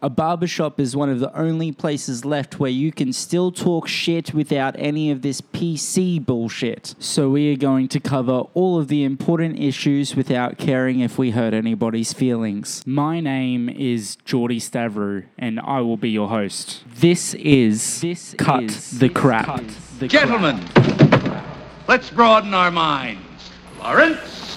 A barbershop is one of the only places left where you can still talk shit without any of this PC bullshit. So we are going to cover all of the important issues without caring if we hurt anybody's feelings. My name is Geordie Stavru, and I will be your host. This is This Cut is the Crap. Cut the Gentlemen, let's broaden our minds. Lawrence?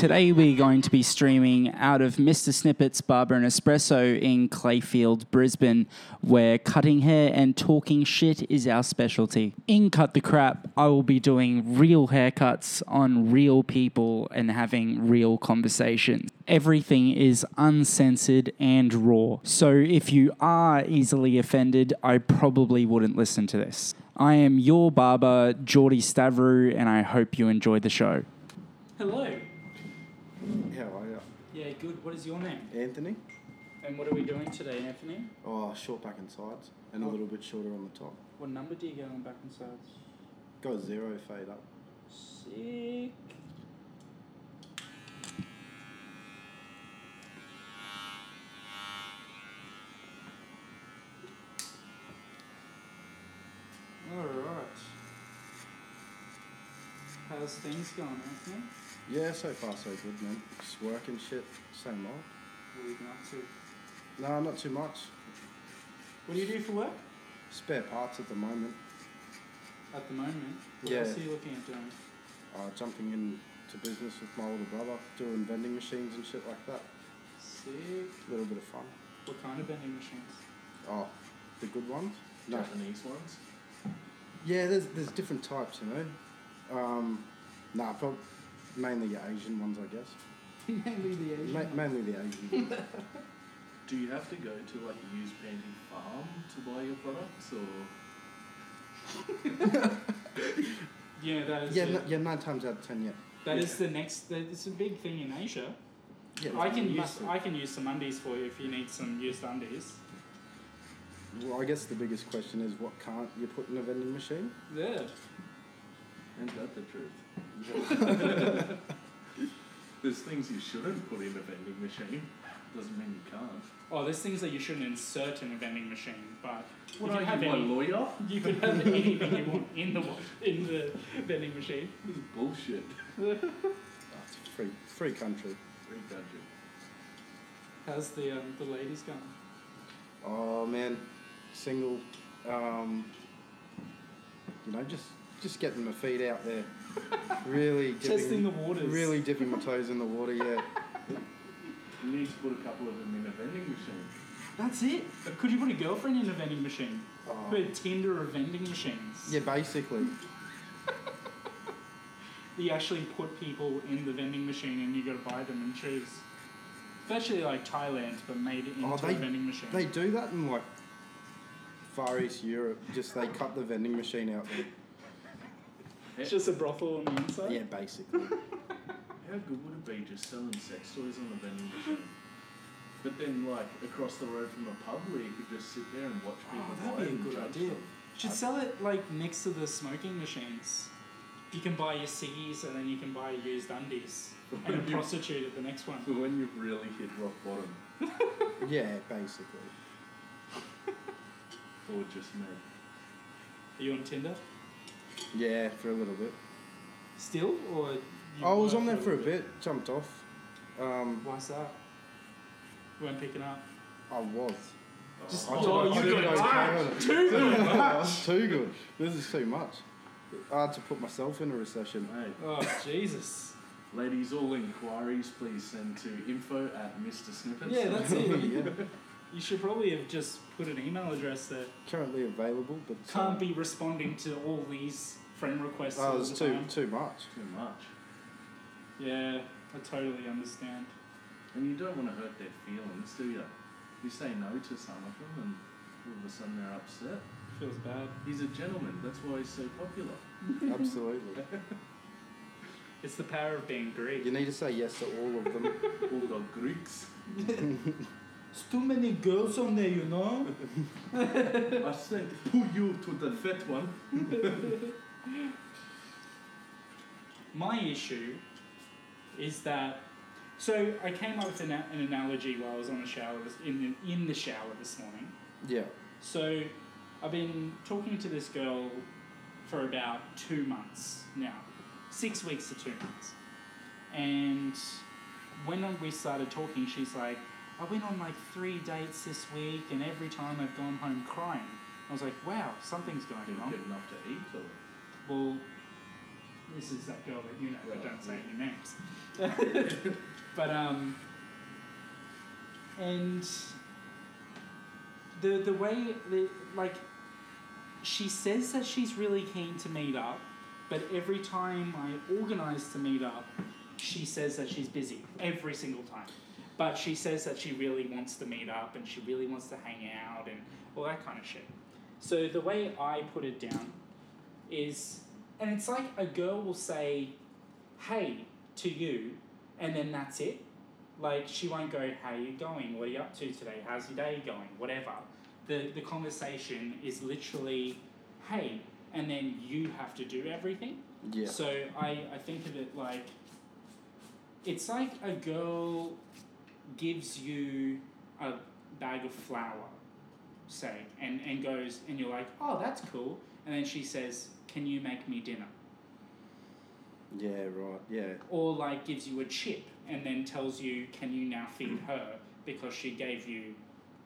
Today we're going to be streaming out of Mr. Snippet's Barber and Espresso in Clayfield, Brisbane, where cutting hair and talking shit is our specialty. In Cut the Crap, I will be doing real haircuts on real people and having real conversations. Everything is uncensored and raw, so if you are easily offended, I probably wouldn't listen to this. I am your barber, Geordie Stavru, and I hope you enjoy the show. Hello. How are you? Yeah, good. What is your name? Anthony? And what are we doing today, Anthony? Oh, short back and sides, and a Oh. little bit shorter on the top. What number do you go on back and sides? Go zero, fade up. Sick. Alright. How's things going, Anthony? Yeah, so far so good, man. Just working shit, same old. What are you been up to? No, not too much. What do you do for work? Spare parts at the moment. At the moment. What Yeah. else are you looking at doing? Uh, jumping into business with my older brother, doing vending machines and shit like that. Sick. A little bit of fun. What kind of vending machines? Oh, the good ones? No. Japanese ones. Yeah, there's there's different types, you know. Um, nah, prob- mainly the Asian ones, I guess. Mainly the Asian. Ma- mainly the Asian. ones. Do you have to go to like a used painting farm to buy your products, or Yeah, that is. yeah, the- no, yeah, nine times out of ten, yeah. That is the next. That, it's a big thing in Asia. yeah I can use. massive. I can use some undies for you if you need some used undies. Well, I guess the biggest question is what can't you put in a vending machine? Yeah. Ain't that the truth? There's things you shouldn't put in a vending machine. Doesn't mean you can't. Oh, there's things that you shouldn't insert in a vending machine, but What you are can have you, my any. lawyer? You can have anything you want in the in the vending machine. This is bullshit. Oh, it's a free, free country. Free country. How's the um, the ladies going? Oh man, single. Um, you know, just just getting my feet out there. Really dipping, Testing the waters. Really dipping my toes in the water. Yeah. You need to put a couple of them in a vending machine. That's it. But could you put a girlfriend in a vending machine? Oh, Put Tinder of vending machines. yeah, basically. You actually put people in the vending machine and you got to buy them and choose. It's actually like Thailand, but made into Oh, a vending machine. They do that in like Far East Europe. Just they cut the vending machine out there. It's just a brothel on the inside. Yeah, basically. How good would it be just selling sex toys on the vending machine? But then, like across the road from a pub where you could just sit there and watch oh, people Oh, buy that'd be a and good judge idea. them. Should sell it like next to the smoking machines. You can buy your ciggies and then you can buy used undies and a prostitute at the next one. For when you've really hit rock bottom, yeah, basically. or just me. Are you on Tinder Yeah, for a little bit. still, or? you I was on there for a bit. Jumped off. Um, Why's that? You weren't picking up. I was. Just I oh, didn't- I you didn't got go hard. too Too good. That's too good. This is too much. I had to put myself in a recession. Hey, Oh Jesus. ladies, all inquiries please send to info at Mr. Snippets. Yeah, that's it. yeah. You should probably have just put an email address there. Currently available, but Can't uh, be responding to all these friend requests Oh, all it's the too time. too much. Too much. Yeah, I totally understand. And you don't want to hurt their feelings, do you? You say no to some of them and all of a sudden they're upset. Feels bad. He's a gentleman, that's why he's so popular. Absolutely. It's the power of being Greek. You need to say yes to all of them. All the Greeks. There's too many girls on there, you know. I sent who you to the fat one. my issue is that. So I came up with an, an analogy while I was on the shower this, in the, in the shower this morning. Yeah. So I've been talking to this girl for about two months now, six weeks to two months, and when we started talking, she's like, "I went on like three dates this week, and every time I've gone home crying." I was like, "Wow, something's going wrong. Didn't on." get enough to eat, or Well, this is that girl that you know, but Right, don't say any names. but um, and the the way the like, she says that she's really keen to meet up, but every time I organise to meet up, she says that she's busy every single time. But she says that she really wants to meet up and she really wants to hang out and all that kind of shit. So the way I put it down is, and it's like a girl will say, "Hey" to you, and then that's it. Like she won't go, "How are you going? What are you up to today? How's your day going? Whatever." The the conversation is literally, "Hey," and then you have to do everything. Yeah. So I, I think of it like it's like a girl gives you a bag of flour, say, and, and goes, and you're like, oh, that's cool. And then she says, can you make me dinner? Yeah. Right. Yeah. Or like gives you a chip and then tells you, can you now feed her because she gave you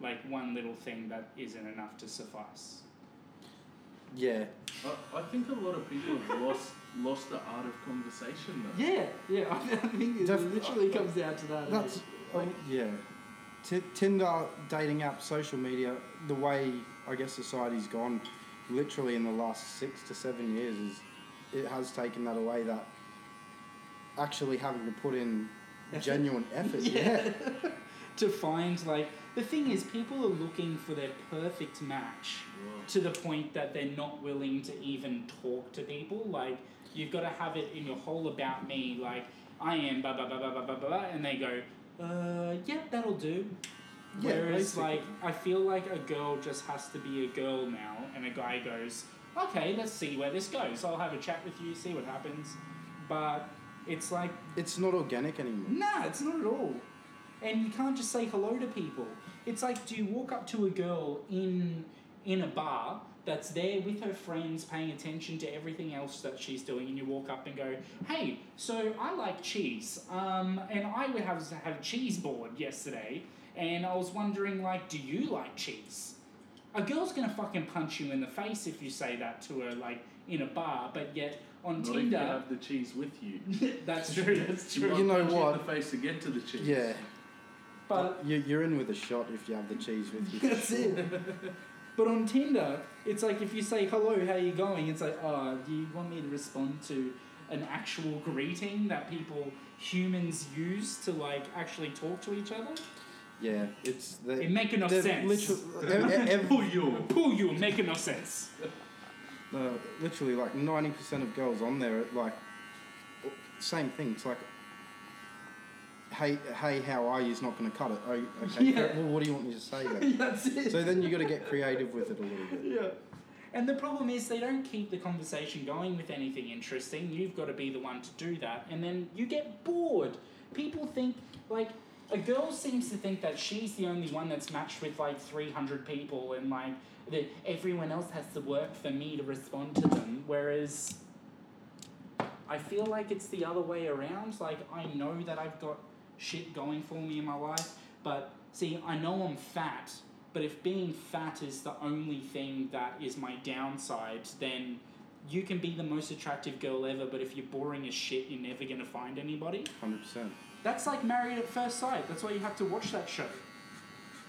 like one little thing that isn't enough to suffice. Yeah. I, I think a lot of people have lost lost the art of conversation. Though. Yeah, yeah, I think it Def- literally comes down to that. That's like yeah. T- Tinder, dating app, social media, the way I guess society's gone, literally in the last six to seven years, is it has taken that away. That actually having to put in genuine effort. Yeah. to find like the thing is people are looking for their perfect match Right. to the point that they're not willing to even talk to people like you've got to have it in your whole about me like i am blah blah blah blah blah blah blah and they go uh yeah that'll do Yeah, whereas basically. like i feel like a girl just has to be a girl now and a guy goes okay let's see where this goes i'll have a chat with you see what happens but it's like It's not organic anymore. Nah, it's not at all. And you can't just say hello to people. It's like, do you walk up to a girl in in a bar that's there with her friends, paying attention to everything else that she's doing, and you walk up and go, "Hey, so I like cheese, um, and I would have had a cheese board yesterday, and I was wondering, like, do you like cheese?" A girl's gonna fucking punch you in the face if you say that to her, like in a bar. But yet on Not if you Tinder, have the cheese with you. that's true. That's true. might You know punch what? In the face to get to the cheese. Yeah. But you, you're in with a shot if you have the cheese with you. That's it. But on Tinder, it's like if you say hello, how you going? It's like, oh, do you want me to respond to an actual greeting that people humans use to like actually talk to each other? Yeah, it's the. It make no they're sense. Literally, Pull you. Pull you, make no sense. literally, like ninety percent of girls on there, are like, same thing. It's like, hey, hey, how are you? Is not going to cut it. Oh, okay. Yeah. Well, what do you want me to say then? That's it. so then you've got to get creative with it a little bit. yeah. And the problem is they don't keep the conversation going with anything interesting. You've got to be the one to do that, and then you get bored. People think like a girl seems to think that she's the only one that's matched with like three hundred people, and like that everyone else has to work for me to respond to them. Whereas I feel like it's the other way around. Like I know that I've got shit going for me in my life, but see, I know I'm fat. But if being fat is the only thing that is my downside, then you can be the most attractive girl ever. But if you're boring as shit, you're never gonna find anybody. Hundred percent. That's like Married at First Sight. That's why you have to watch that show.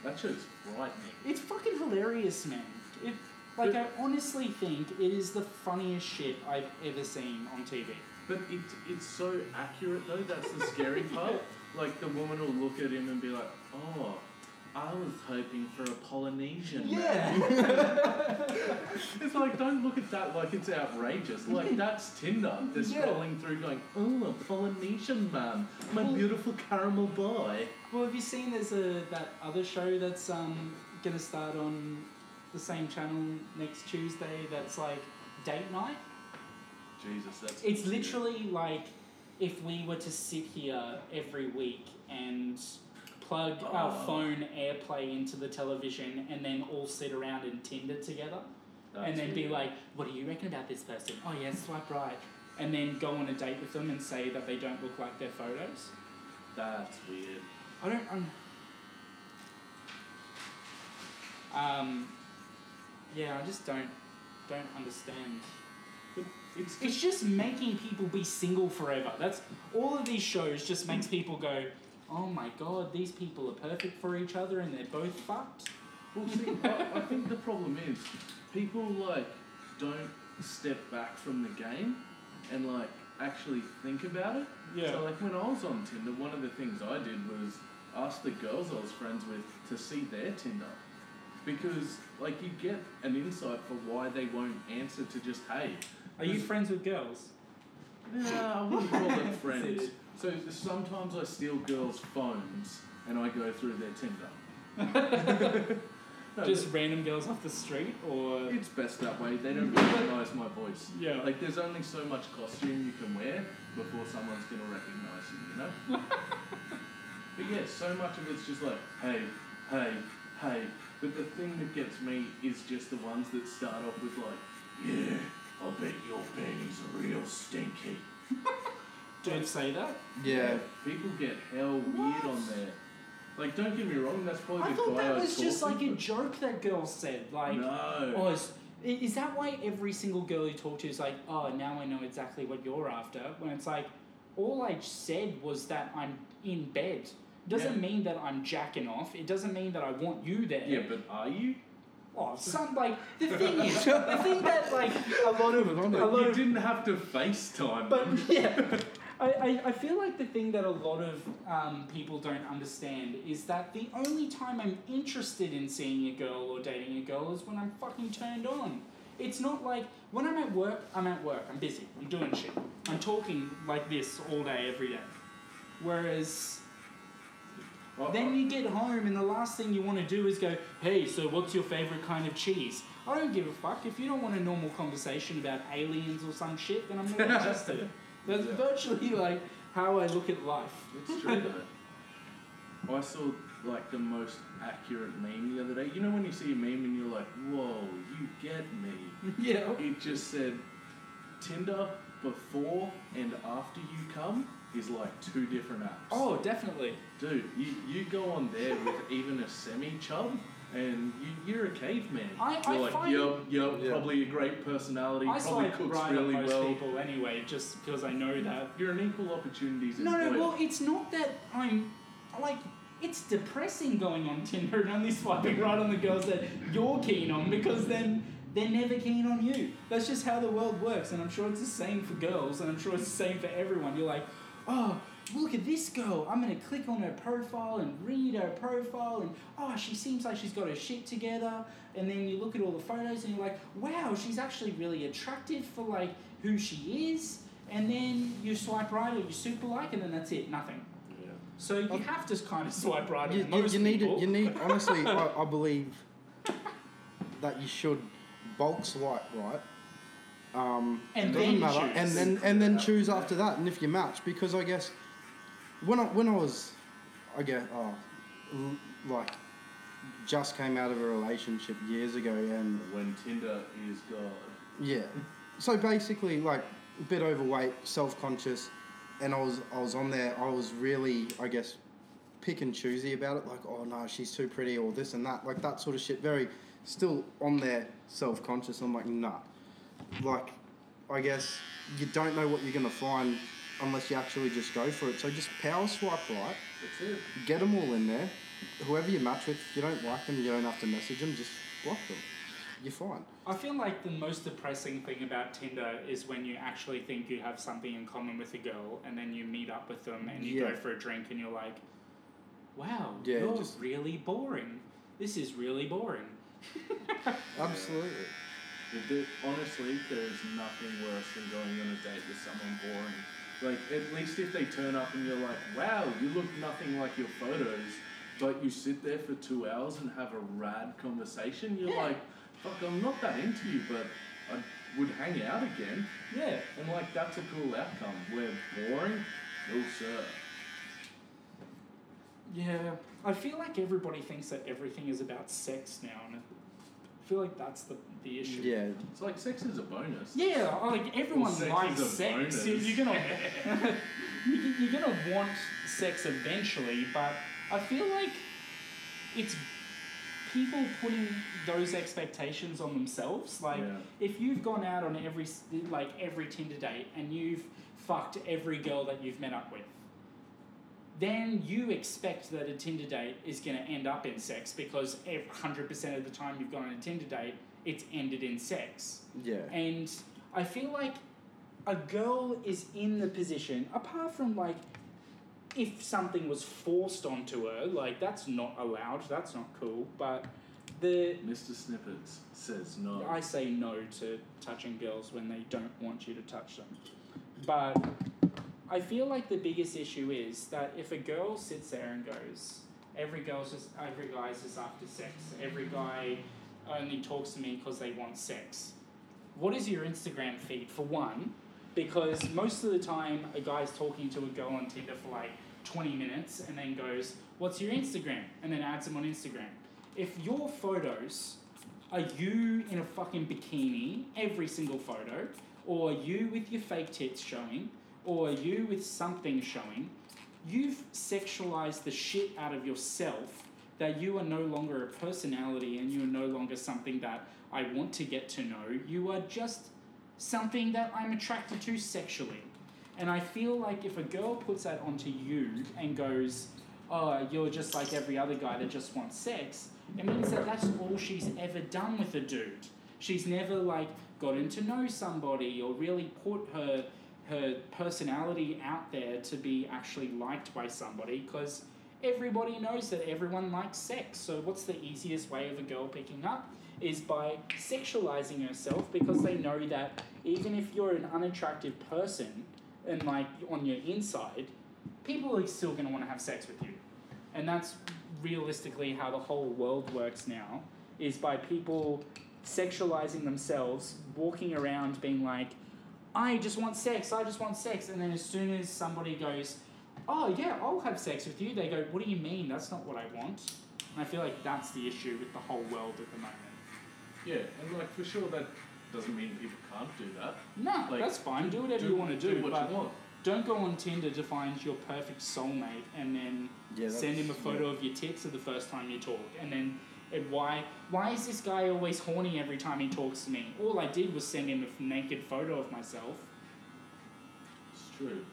That show's frightening. It's fucking hilarious, man. It, like I honestly think it is the funniest shit I've ever seen on TV. But it, it's so accurate though, that's the scary part. Like the woman will look at him and be like, oh, I was hoping for a Polynesian man. It's like, don't look at that like it's outrageous. Like, that's Tinder. They're Yeah. scrolling through going, oh, a Polynesian man, my beautiful caramel boy. Well, have you seen there's a that other show that's um gonna start on the same channel next Tuesday? That's like date night. Jesus, that's. It's literally like if we were to sit here every week and plug our Oh. phone AirPlay into the television and then all sit around and Tinder together and That's then be like, what do you reckon about this person? Oh, yeah, swipe right. And then go on a date with them and say that they don't look like their photos. That's weird. I don't. Um, um, yeah, I just don't don't understand. It's It's just making people be single forever. That's all of these shows just makes people go, oh my god, these people are perfect for each other and they're both fucked. Well, see, I, I think the problem is people like don't step back from the game and like actually think about it. Yeah. So like when I was on Tinder, one of the things I did was ask the girls I was friends with to see their Tinder. Because like you get an insight for why they won't answer to just hey. Are you friends with girls? Yeah, I wouldn't call them friends. So sometimes I steal girls' phones and I go through their Tinder. No, Just random girls off the street or. It's best that way. They don't recognise my voice. Yeah. Like there's only so much costume you can wear before someone's gonna recognise you. You know. but yeah, so much of it's just like, hey, hey, hey. But the thing that gets me is just the ones that start off with like, yeah, I bet your panties are real stinky. Don't say that. Yeah. People get hell weird on there. Like, don't get me wrong, that's probably I the thought guy that I was just talked like a to, joke that girl said. Like, no. oh, is, i- is that why every single girl you talk to is like, oh, now I know exactly what you're after? When it's like, all I said was that I'm in bed. Doesn't Yeah. mean that I'm jacking off. It doesn't mean that I want you there. yeah, but are you? Oh, some like the thing is, the thing that like a lot of a lot You of didn't have to FaceTime. But them. yeah, I, I, I feel like the thing that a lot of um, people don't understand is that the only time I'm interested in seeing a girl or dating a girl is when I'm fucking turned on. It's not like when I'm at work, I'm at work, I'm busy, I'm doing shit. I'm talking like this all day, every day. Whereas I- then you get home and the last thing you want to do is go, hey, so what's your favorite kind of cheese? I don't give a fuck. If you don't want a normal conversation about aliens or some shit, then I'm not interested. That's Yeah. virtually like how I look at life. It's true though. I saw like the most accurate meme the other day. You know when you see a meme and you're like, "Whoa, you get me." yeah. It just said, "Tinder before and after you come is like two different apps." Oh, definitely. dude, you, you go on there with even a semi chub. And you, you're a caveman. I- you're I like, find- yup, yup, Yeah. probably a great personality, I probably swipe cooks right really on most well. people anyway, just because I know that. You're an equal opportunities No, employer. no, well, it's not that I'm like. It's depressing going on Tinder and only swiping right on the girls that you're keen on because then they're never keen on you. That's just how the world works, and I'm sure it's the same for girls, and I'm sure it's the same for everyone. You're like, oh, look at this girl. I'm gonna click on her profile and read her profile, and oh, she seems like she's got her shit together. And then you look at all the photos, and you're like, wow, she's actually really attractive for like who she is. And then you swipe right or you super like, and then that's it, nothing. Yeah. So you have to kind of swipe right You, you, you need it. You need honestly. I, I believe that you should bulk swipe right. Um, And doesn't then matter, choose. and then and then choose after that. And if you match, because I guess when I when I was, I guess, oh, like just came out of a relationship years ago, and When Tinder is God. yeah. So basically, like a bit overweight, self-conscious, and I was I was on there. I was really, I guess, pick and choosy about it. Like, oh no, she's too pretty, or this and that, like that sort of shit. Very still on there, self-conscious. I'm like, nah. Like, I guess you don't know what you're gonna find unless you actually just go for it. So just power swipe right. That's it. Get them all in there. Whoever you match with, if you don't like them, you don't have to message them. Just block them. You're fine. I feel like the most depressing thing about Tinder is when you actually think you have something in common with a girl and then you meet up with them and you Yeah. go for a drink and you're like, wow, Yeah, you're just- really boring. This is really boring. Absolutely. But there- honestly, there's nothing worse than going on a date with someone boring. Like, at least if they turn up and you're like, wow, you look nothing like your photos, but you sit there for two hours and have a rad conversation, you're Yeah. like, fuck, I'm not that into you, but I would hang out again. Yeah. And like that's a cool outcome. We're boring, no sir. Yeah, I feel like everybody thinks that everything is about sex now, and I feel like that's the, the issue. Yeah, It's like sex is a bonus. Yeah, like everyone sex likes is a sex. bonus. You- You're gonna you- you're gonna want sex eventually, but I feel like it's people putting those expectations on themselves. Like Yeah. if you've gone out on every s- like every Tinder date and you've fucked every girl that you've met up with, then you expect that a Tinder date is going to end up in sex because hundred percent of the time you've gone on a Tinder date, it's ended in sex. yeah. And I feel like a girl is in the position, apart from like if something was forced onto her, like that's not allowed, that's not cool. But the Mr. Snippets says no. I say no to touching girls when they don't want you to touch them. But I feel like the biggest issue is that if a girl sits there and goes, every girl's just every guy's just after sex. Every guy only talks to me because they want sex. What is your Instagram feed for one? Because most of the time a guy's talking to a girl on Tinder for like 20 minutes and then goes, What's your Instagram? and then adds them on Instagram. If your photos are you in a fucking bikini, every single photo, or you with your fake tits showing, or you with something showing, you've sexualized the shit out of yourself that you are no longer a personality and you are no longer something that I want to get to know. You are just something that I'm attracted to sexually. And I feel like if a girl puts that onto you and goes, oh, you're just like every other guy that just wants sex, it means that that's all she's ever done with a dude. She's never like gotten to know somebody or really put her her personality out there to be actually liked by somebody because everybody knows that everyone likes sex. So what's the easiest way of a girl picking up is by sexualizing herself because they know that even if you're an unattractive person and like on your inside, people are still going to want to have sex with you. And that's realistically how the whole world works now is by people sexualizing themselves, walking around being like, I just want sex, I just want sex. And then as soon as somebody goes, Oh, yeah, I'll have sex with you, they go, What do you mean? That's not what I want. And I feel like that's the issue with the whole world at the moment. Yeah, and like for sure that doesn't mean people can't do that. No, Like, that's fine. Do whatever you want to do, what but you want. don't go on Tinder to find your perfect soulmate and then Yeah, send him a photo of your tits for the first time you talk, and then and why why is this guy always horny every time he talks to me? All I did was send him a naked photo of myself, It's true.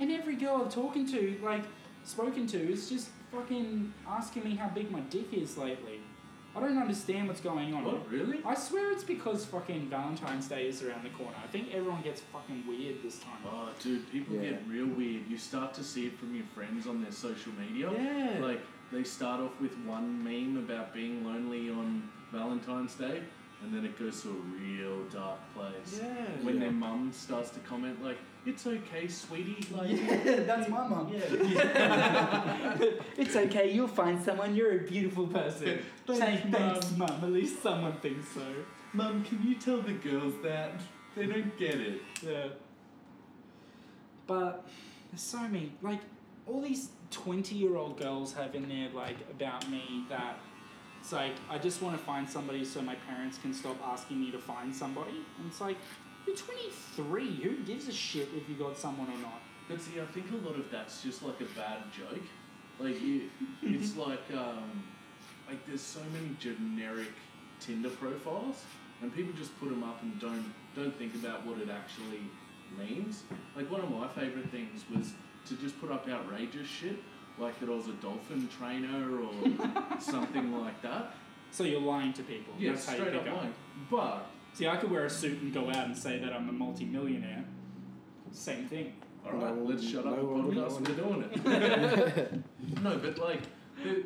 and every girl I've talking to, like spoken to, is just fucking asking me how big my dick is lately. I don't understand what's going on. What really? I swear it's because fucking Valentine's Day is around the corner. I think everyone gets fucking weird this time. Oh, dude, people Yeah. get real weird. You start to see it from your friends on their social media. Yeah. Like, they start off with one meme about being lonely on Valentine's Day, and then it goes to a real dark place. Yeah. When Yeah. their mum starts to comment, like, it's okay, sweetie. Like, Yeah, that's my mum. yeah. it's okay, you'll find someone. You're a beautiful person. Thanks, Say thanks, Mum. mum. At least someone thinks so. Mum, can you tell the girls that? They don't get it. Yeah. But there's so many, like, all these 20 year old girls have in there, like, about me that it's like, I just want to find somebody so my parents can stop asking me to find somebody. And it's like, you're 23. Who gives a shit if you got someone or not? But see, I think a lot of that's just like a bad joke. Like it, it's like um, like there's so many generic Tinder profiles, and people just put them up and don't don't think about what it actually means. Like one of my favorite things was to just put up outrageous shit, like that I was a dolphin trainer or something like that. So you're lying to people. Yeah, That's how you straight pick up up. lying. But See, I could wear a suit and go out and say that I'm a multi-millionaire. Same thing. All right, No, let's shut up no the one- podcast. We're doing it. no, but like, the,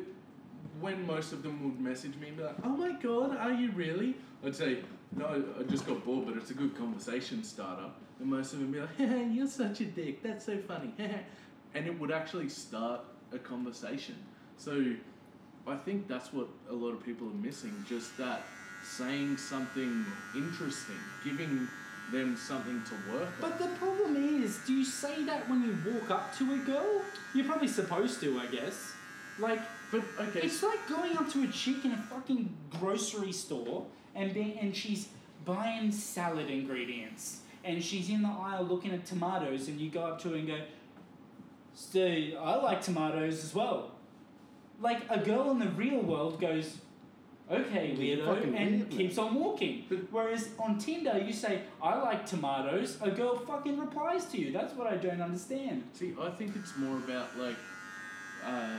when most of them would message me and be like, "Oh my god, are you really?" I'd say, "No, I just got bored, but it's a good conversation starter." And most of them be like, hey, "You're such a dick. That's so funny." and it would actually start a conversation. So, I think that's what a lot of people are missing. Just that saying something interesting, giving them something to work on. But the problem is, do you say that when you walk up to a girl? You're probably supposed to, I guess. Like, But okay, it's like going up to a chick in a fucking grocery store and being and she's buying salad ingredients and she's in the aisle looking at tomatoes and you go up to her and go, "Steve, I like tomatoes as well." Like a girl in the real world goes, "Okay, weirdo," and weird, keeps on walking. Whereas on Tinder, you say, "I like tomatoes," a girl fucking replies to you. That's what I don't understand. See, I think it's more about like uh,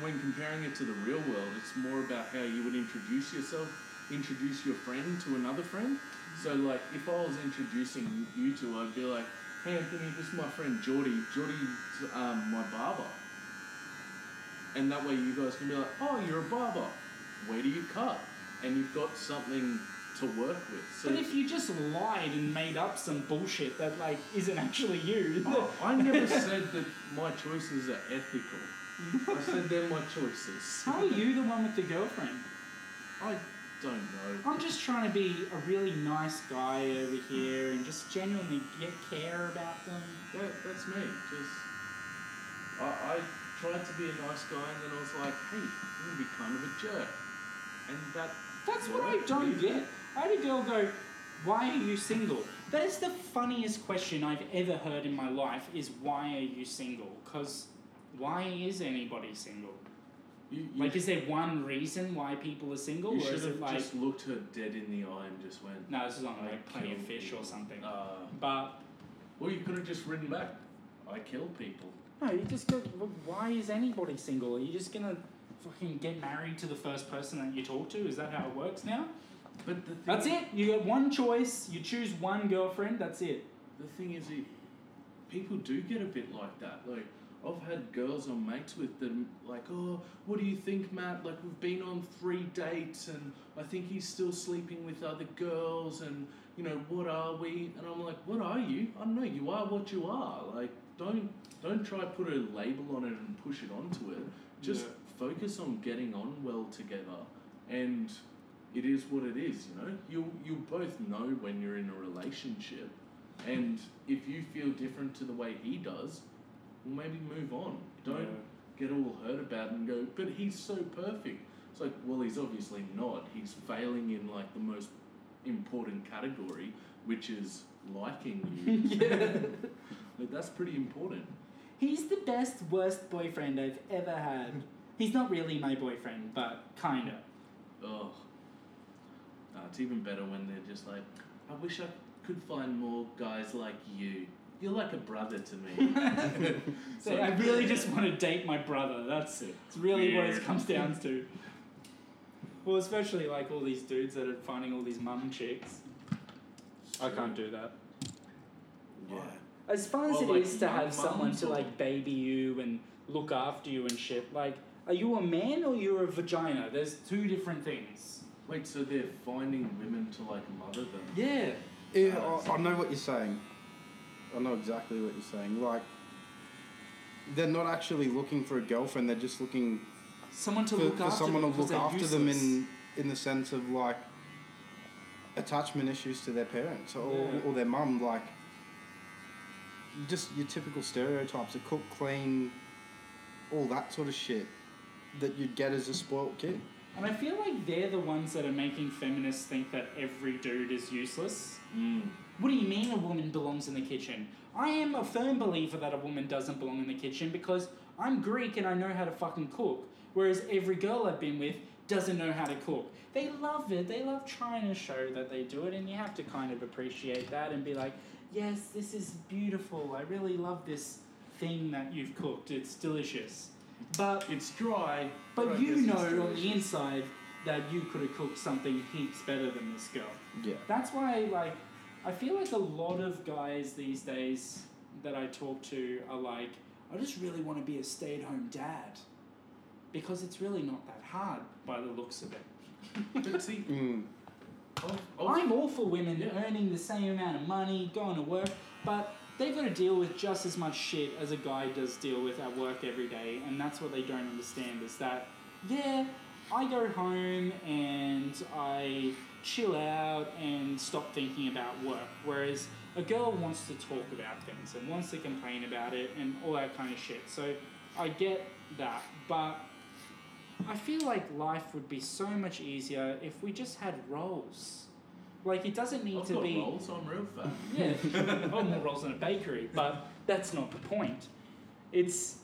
when comparing it to the real world, it's more about how you would introduce yourself, introduce your friend to another friend. So, like, if I was introducing you two, I'd be like, "Hey, Anthony, this is my friend Geordie. Geordie's um, my barber." And that way, you guys can be like, "Oh, you're a barber. Where do you cut?" And you've got something to work with. So But if you just lied and made up some bullshit that like isn't actually you, Oh, I never said that my choices are ethical. I said they're my choices. how are you the one with the girlfriend? I don't know. I'm just trying to be a really nice guy over here and just genuinely get care about them. That, that's me. Just I, I tried to be a nice guy, and then I was like, hey, I'm gonna be kind of a jerk, and that. That's what I don't get. I had a girl go, "Why are you single?" That is the funniest question I've ever heard in my life. Is why are you single? Because why is anybody single? You, you, Like, is there one reason why people are single, you or should is have it like? just looked her dead in the eye and just went. No, this is on I like Plenty of Fish or something. Uh, But or you could have just written back. I kill people. no, you just go. well, Why is anybody single? Are you just gonna fucking get married to the first person that you talk to? Is that how it works now? But That's it. You got one choice. You choose one girlfriend. That's it. The thing is, it, people do get a bit like that. Like, I've had girls I'm mates with that are like, oh, what do you think, Matt? Like, we've been on three dates and I think he's still sleeping with other girls and, you know, what are we? And I'm like, what are you? I don't know, you are what you are. Like, don't don't try to put a label on it and push it onto it. Just Yeah. focus on getting on well together and it is what it is, you know? You you both know when you're in a relationship and if you feel different to the way he does, maybe move on. Don't get all hurt about it and go, but he's so perfect. It's like, well he's obviously not. He's failing in like the most important category, which is liking you. yeah. But that's pretty important. He's the best worst boyfriend I've ever had. He's not really my boyfriend, but kinda. Oh. No, it's even better when they're just like, I wish I could find more guys like you. You're like a brother to me. So I really just want to date my brother. That's it. It's really what it comes down to. Well, especially like all these dudes that are finding all these mum chicks. I can't do that. yeah. As fun as Well, it like is to have someone to like baby you and look after you and shit, like, are you a man or you're a vagina? There's two different things. Wait, so they're finding women to like mother them? Yeah. Yeah, I, I know what you're saying. I know exactly what you're saying. Like, they're not actually looking for a girlfriend. They're just looking Someone to for, look for after someone them to 'cause look they're after them useless. in in the sense of like attachment issues to their parents or, Yeah. or their mum. Like, just your typical stereotypes: a cook, clean, all that sort of shit that you'd get as a spoilt kid. And I feel like they're the ones that are making feminists think that every dude is useless. Mm. What do you mean a woman belongs in the kitchen? I am a firm believer that a woman doesn't belong in the kitchen because I'm Greek and I know how to fucking cook. Whereas every girl I've been with doesn't know how to cook. They love it. They love trying to show that they do it, and you have to kind of appreciate that and be like, yes, this is beautiful. I really love this thing that you've cooked. It's delicious. But It's dry. but I you know on the inside that you could have cooked something heaps better than this girl. Yeah. That's why, like, I feel like a lot of guys these days that I talk to are like, I just really want to be a stay at home dad. Because it's really not that hard by the looks of it. But see, Mm. I've, I've, I'm all for women Yeah. earning the same amount of money, going to work, but they've got to deal with just as much shit as a guy does deal with at work every day, and that's what they don't understand is that, yeah, I go home and I chill out and stop thinking about work. Whereas a girl wants to talk about things and wants to complain about it and all that kind of shit. So I get that, but I feel like life would be so much easier if we just had roles. Like it doesn't need I've to got be. rolls, I'm real fat. Yeah, oh, more rolls in a bakery, but that's not the point. It's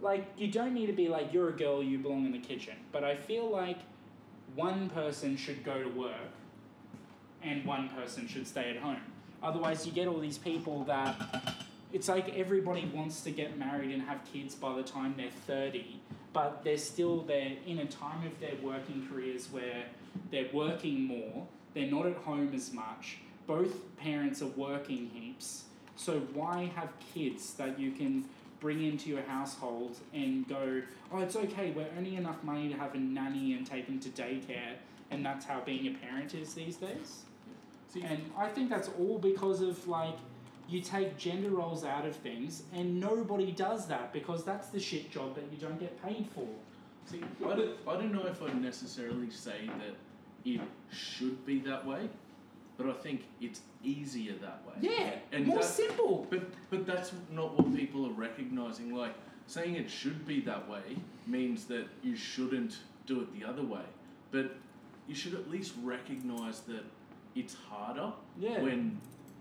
like you don't need to be like you're a girl, you belong in the kitchen. But I feel like one person should go to work, and one person should stay at home. Otherwise, you get all these people that it's like everybody wants to get married and have kids by the time they're thirty, but they're still they're in a time of their working careers where they're working more, they're not at home as much, both parents are working heaps. So why have kids that you can bring into your household and go, oh, it's okay, we're earning enough money to have a nanny and take them to daycare, and that's how being a parent is these days? And I think that's all because of like you take gender roles out of things and nobody does that because that's the shit job that you don't get paid for. See, I don't, I don't know if I'd necessarily say that it should be that way, but I think it's easier that way. Yeah, And more that- simple. But but that's not what people are recognizing. Like saying it should be that way means that you shouldn't do it the other way. But you should at least recognize that it's harder Yeah. when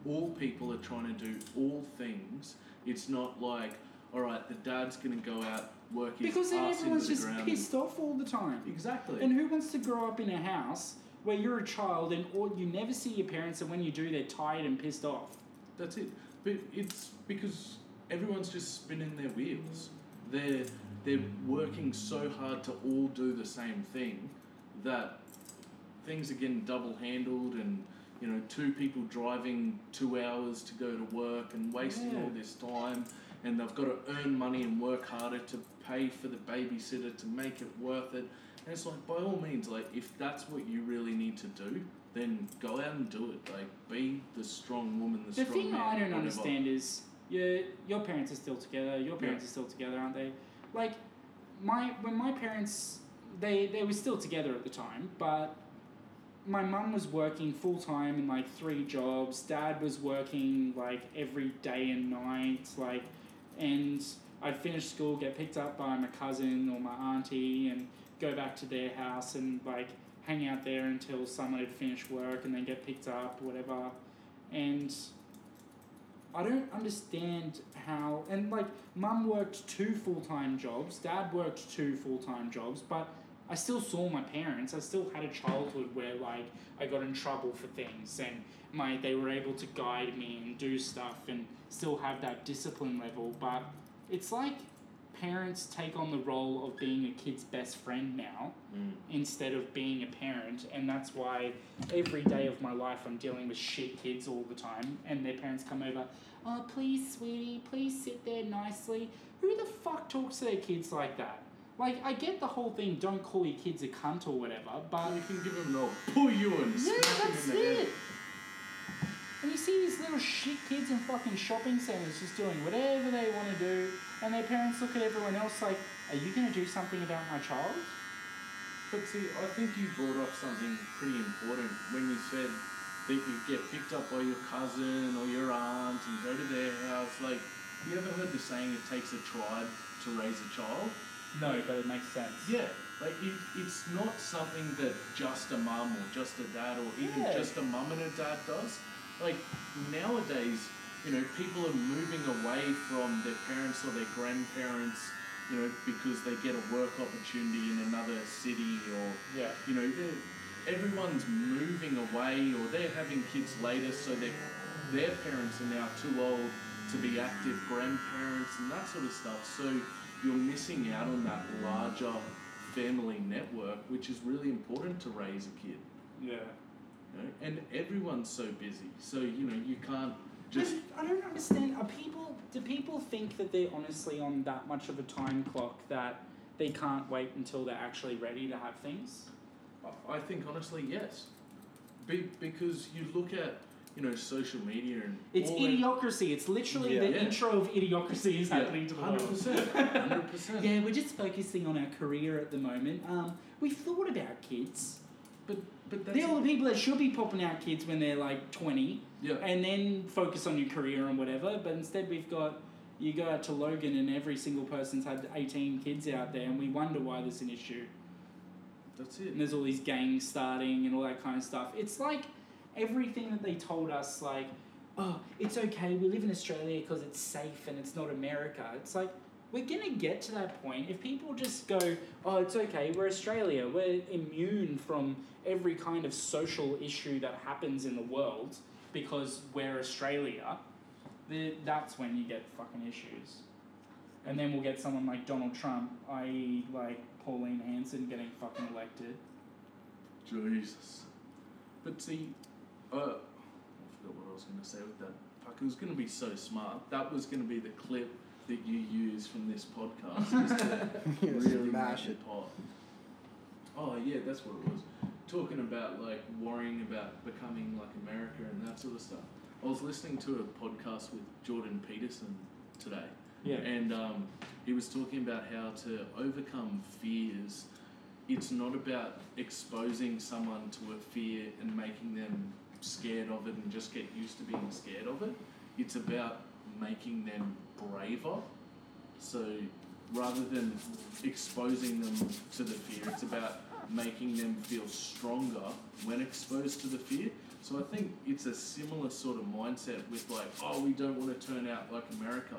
all people are trying to do all things. It's not like, all right, the dad's gonna go out work his Because then everyone's the just ground. pissed off all the time. Exactly. And who wants to grow up in a house where you're a child and all, you never see your parents and when you do they're tired and pissed off? That's it. But it's because everyone's just spinning their wheels. They're they're working so hard to all do the same thing that things are getting double handled and you know, two people driving two hours to go to work and wasting Yeah. all this time and they've got to earn money and work harder to pay for the babysitter to make it worth it. And it's like by all means, like if that's what you really need to do, then go out and do it. Like be the strong woman, the, The strong thing man, I don't whatever. understand is, yeah, your parents are still together. Your parents Yeah. are still together, aren't they? Like, my when my parents, they they were still together at the time, but my mum was working full time in like three jobs. Dad was working like every day and night, like, and I'd finish school, get picked up by my cousin or my auntie, and go back to their house and like hang out there until someone had finished work and then get picked up, whatever. And I don't understand how and like mum worked two full time jobs, dad worked two full time jobs, but I still saw my parents. I still had a childhood where like I got in trouble for things and my they were able to guide me and do stuff and still have that discipline level. But it's like parents take on the role of being a kid's best friend now Mm. instead of being a parent and that's why every day of my life I'm dealing with shit kids all the time and their parents come over oh please sweetie please sit there nicely who the fuck talks to their kids like that like I get the whole thing don't call your kids a cunt or whatever but You can give them no pull you and yeah smack them that's it head. And you see these little shit kids in fucking shopping centres just doing whatever they want to do and their parents look at everyone else like are you going to do something about my child But see, I think you brought up something pretty important when you said that you get picked up by your cousin or your aunt and go to their house. Like, you ever heard the saying, it takes a tribe to raise a child? no but it makes sense Yeah, like it, it's not something that just a mum or just a dad or even Yeah. just a mum and a dad does. Like nowadays, you know, people are moving away from their parents or their grandparents, you know, because they get a work opportunity in another city or yeah you know, everyone's moving away or they're having kids later, so their their parents are now too old to be active grandparents and that sort of stuff. So you're missing out on that larger family network, which is really important to raise a kid. yeah You know? And everyone's so busy, so you know you can't just. I don't understand. Are people? Do people think that they're honestly on that much of a time clock that they can't wait until they're actually ready to have things? I- think honestly, yes, Be, because you look at you know social media and It's that- idiocracy. It's literally Yeah. the Yeah. intro of idiocracy is happening to the Hundred world. percent, hundred percent. Yeah, we're just focusing on our career at the moment. Um, we've thought about kids. But But They're all the people that should be popping out kids when they're like 20 yeah. and then focus on your career and whatever. But instead, we've got you go out to Logan and every single person's had 18 kids out there, and we wonder why there's an issue. that's it. And there's all these gangs starting and all that kind of stuff. It's like everything that they told us, like, oh, it's okay, we live in Australia because it's safe and it's not America. It's like, we're going to get to that point. If people just go, oh, it's okay, we're Australia, we're immune from every kind of social issue that happens in the world because we're Australia, then that's when you get fucking issues. And then we'll get someone like Donald Trump, i.e., like Pauline Hanson getting fucking elected. Jesus. But see, uh, I forgot what I was going to say with that. Fuck, it was going to be so smart. That was going to be the clip that you use from this podcast. is to Yes, really mash make it. pot. Oh yeah, that's what it was. Talking about like worrying about becoming like America and that sort of stuff. I was listening to a podcast with Jordan Peterson today, Yeah. and um, he was talking about how to overcome fears. It's not about exposing someone to a fear and making them scared of it and just get used to being scared of it. It's about making them braver. So rather than exposing them to the fear, it's about making them feel stronger when exposed to the fear. So I think it's a similar sort of mindset with like, oh, we don't want to turn out like America.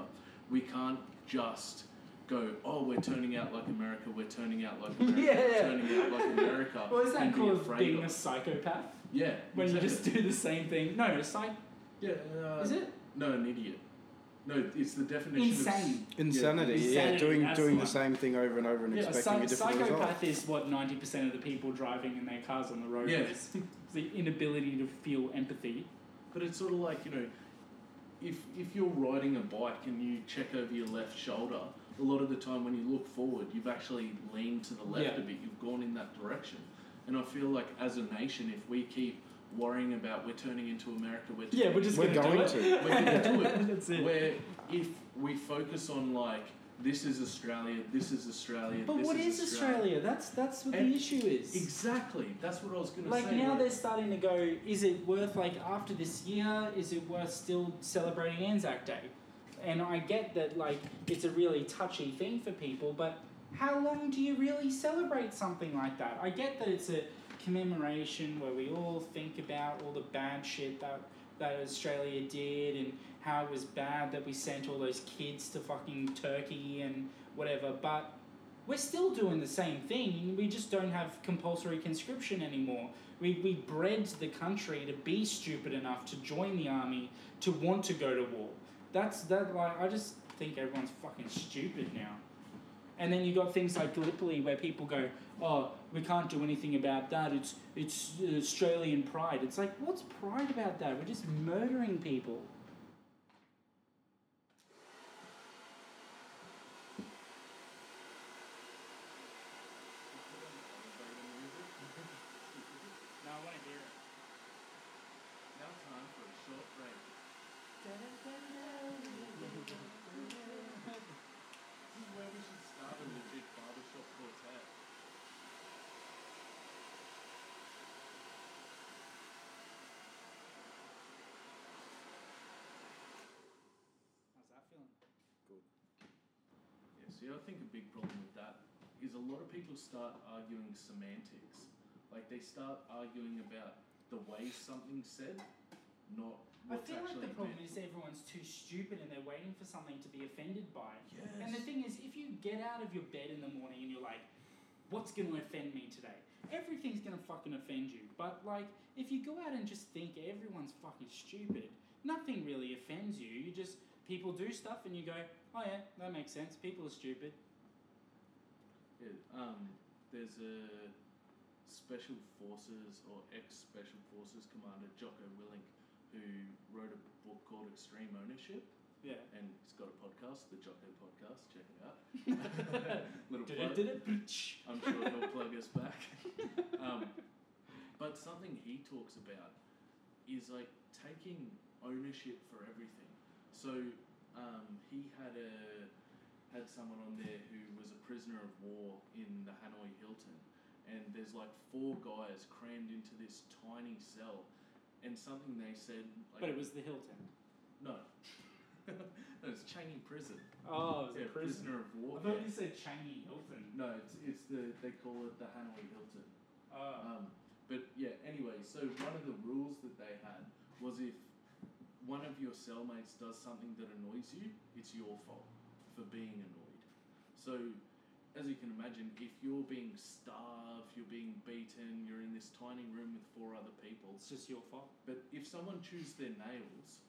We can't just go, oh, we're turning out like America. We're turning out like America. Yeah. We're turning out like America. Well, is that and be called being of a psychopath? Yeah. When exactly. you just do the same thing? No, a psych. Yeah. Uh, Is it? No, an idiot. No, it's the definition Insane. Insanity, Insanity, yeah, Insanity, doing that's doing the the same thing over and over and Yeah, a expecting psy- a different result. A psychopath is what 90% of the people driving in their cars on the road Yeah. is. It's the inability to feel empathy. But it's sort of like, you know, if if you're riding a bike and you check over your left shoulder, a lot of the time when you look forward, you've actually leaned to the left Yeah. a bit. You've gone in that direction. And I feel like as a nation, if we keep worrying about we're turning into America, we're Yeah, we're just We're gonna going do it. to. we're going to do it. That's it. Where if we focus on like this is Australia, this is Australia, But what is is Australia? That's that's what And- the issue is. Exactly. That's what I was going to Like say. now like- now they're starting to go, is it worth like after this year, is it worth still celebrating Anzac Day? And I get that like it's a really touchy thing for people, but how long do you really celebrate something like that? I get that it's a commemoration where we all think about all the bad shit that that Australia did and how it was bad that we sent all those kids to fucking Turkey and whatever, but we're still doing the same thing. We just don't have compulsory conscription anymore. We, we bred the country to be stupid enough to join the army, to want to go to war. That's that. Like I just think everyone's fucking stupid now. And then you got things like Gallipoli where people go, "Oh, we can't do anything about that. It's it's uh, Australian pride." It's like, what's pride about that? We're just murdering people. No, I want to hear it. Now time for a short break. This is where we should start a legit barbershop quartet. How's that feeling? Yeah, see, I think a big problem with that is a lot of people start arguing semantics. Like they start arguing about the way something's said, not I what's feel like actually the problem meant. is everyone's too stupid and they're waiting for something to be offended by. Yes. And the thing is, if you get out of your bed in the morning and you're like, what's going to offend me today? Everything's going to fucking offend you. But, like, if you go out and just think everyone's fucking stupid, nothing really offends you. You just, people do stuff and you go, oh yeah, that makes sense. People are stupid. Yeah, um, there's a special forces or ex special forces commander Jocko Willink who wrote a book called Extreme Ownership, Yeah. and he's got a podcast, the Jocko Podcast. Check it out. Little Did plug. it, did it? I'm sure he'll plug us back. Um, but something he talks about is like taking ownership for everything. So um, he had a had someone on there who was a prisoner of war in the Hanoi Hilton, and there's like four guys crammed into this tiny cell, and something they said. Like, But it was the Hilton. no. no, it's Changi Prison. Oh, it was yeah, a prison. prisoner of war. I thought yeah. you said Changi Hilton. No, it's it's the they call it the Hanoi Hilton. Oh. Um, but yeah, anyway, so one of the rules that they had was if one of your cellmates does something that annoys you, it's your fault for being annoyed. So, as you can imagine, if you're being starved, you're being beaten, you're in this tiny room with four other people, it's just your fault. but if someone chews their nails,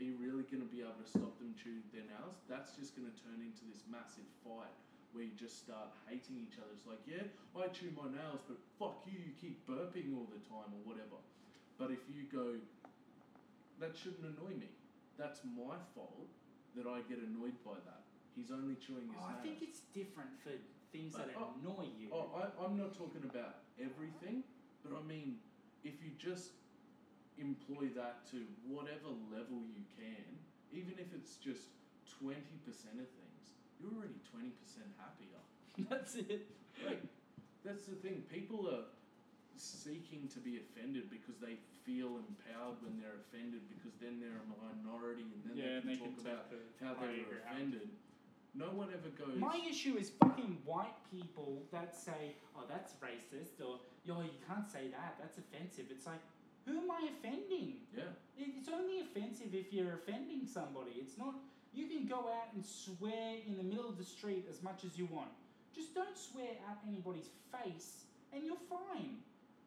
are you really going to be able to stop them chewing their nails? That's just going to turn into this massive fight where you just start hating each other. It's like, yeah, I chew my nails, but fuck you, you keep burping all the time or whatever. But if you go, that shouldn't annoy me. That's my fault that I get annoyed by that. He's only chewing his Oh, I nails. think it's different for things that Oh, annoy you. Oh, I, I'm not talking about everything, but I mean, if you just employ that to whatever level you can, even if it's just 20% of things, you're already 20% happier. That's it. Like, that's the thing. People are seeking to be offended because they feel empowered when they're offended because then they're a minority and then Yeah, and they they can can talk about the how they were ground. offended. No one ever goes. My issue is fucking white people that say, "Oh, that's racist," or "Yo, you can't say that. That's offensive." It's like, who am I offending? yeah. It's only offensive if you're offending somebody. It's not. You can go out and swear in the middle of the street as much as you want. Just don't swear at anybody's face, and you're fine.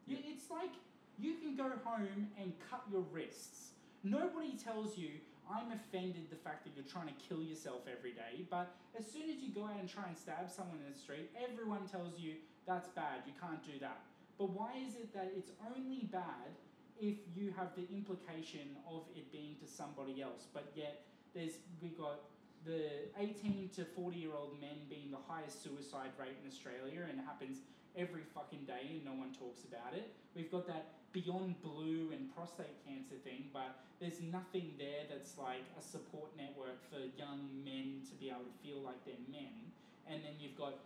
Yeah. It's like you can go home and cut your wrists. Nobody tells you I'm offended the fact that you're trying to kill yourself every day, but as soon as you go out and try and stab someone in the street, everyone tells you that's bad, you can't do that. But why is it that it's only bad if you have the implication of it being to somebody else, but yet there's we got the 18 to 40 year old men being the highest suicide rate in Australia and it happens every fucking day and no one talks about it. We've got that beyond blue and prostate cancer thing, but there's nothing there that's like a support network for young men to be able to feel like they're men. And then you've got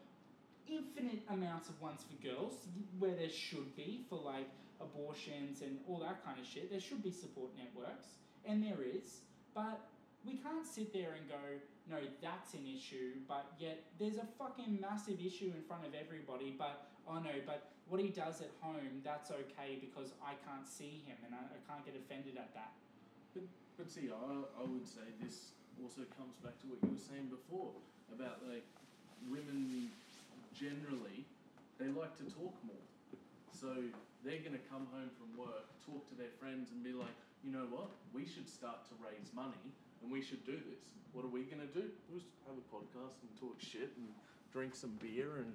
infinite amounts of ones for girls where there should be for like abortions and all that kind of shit. There should be support networks, and there is, but we can't sit there and go, no, that's an issue, but yet there's a fucking massive issue in front of everybody, but oh no, but what he does at home, that's okay because I can't see him and I, I can't get offended at that. But, but see, I, I would say this also comes back to what you were saying before about like women generally, they like to talk more. So they're going to come home from work, talk to their friends, and be like, you know what, we should start to raise money and we should do this. What are we going to do? We'll just have a podcast and talk shit and drink some beer. And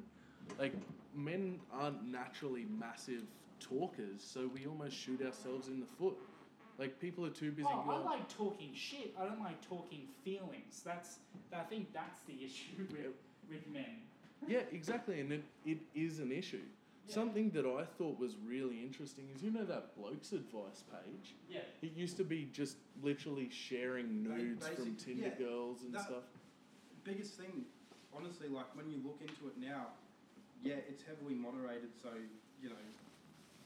like, men aren't naturally massive talkers, so we almost shoot ourselves in the foot. Like, people are too busy Oh, I like talking shit. I don't like talking feelings. That's I think that's the issue with with men. Yeah, exactly, and it, it is an issue. Yeah. Something that I thought was really interesting is you know that blokes advice page. Yeah. It used to be just literally sharing Ba- nudes from Tinder yeah, girls and that- stuff. biggest thing, honestly, like when you look into it now, yeah, it's heavily moderated, so you know,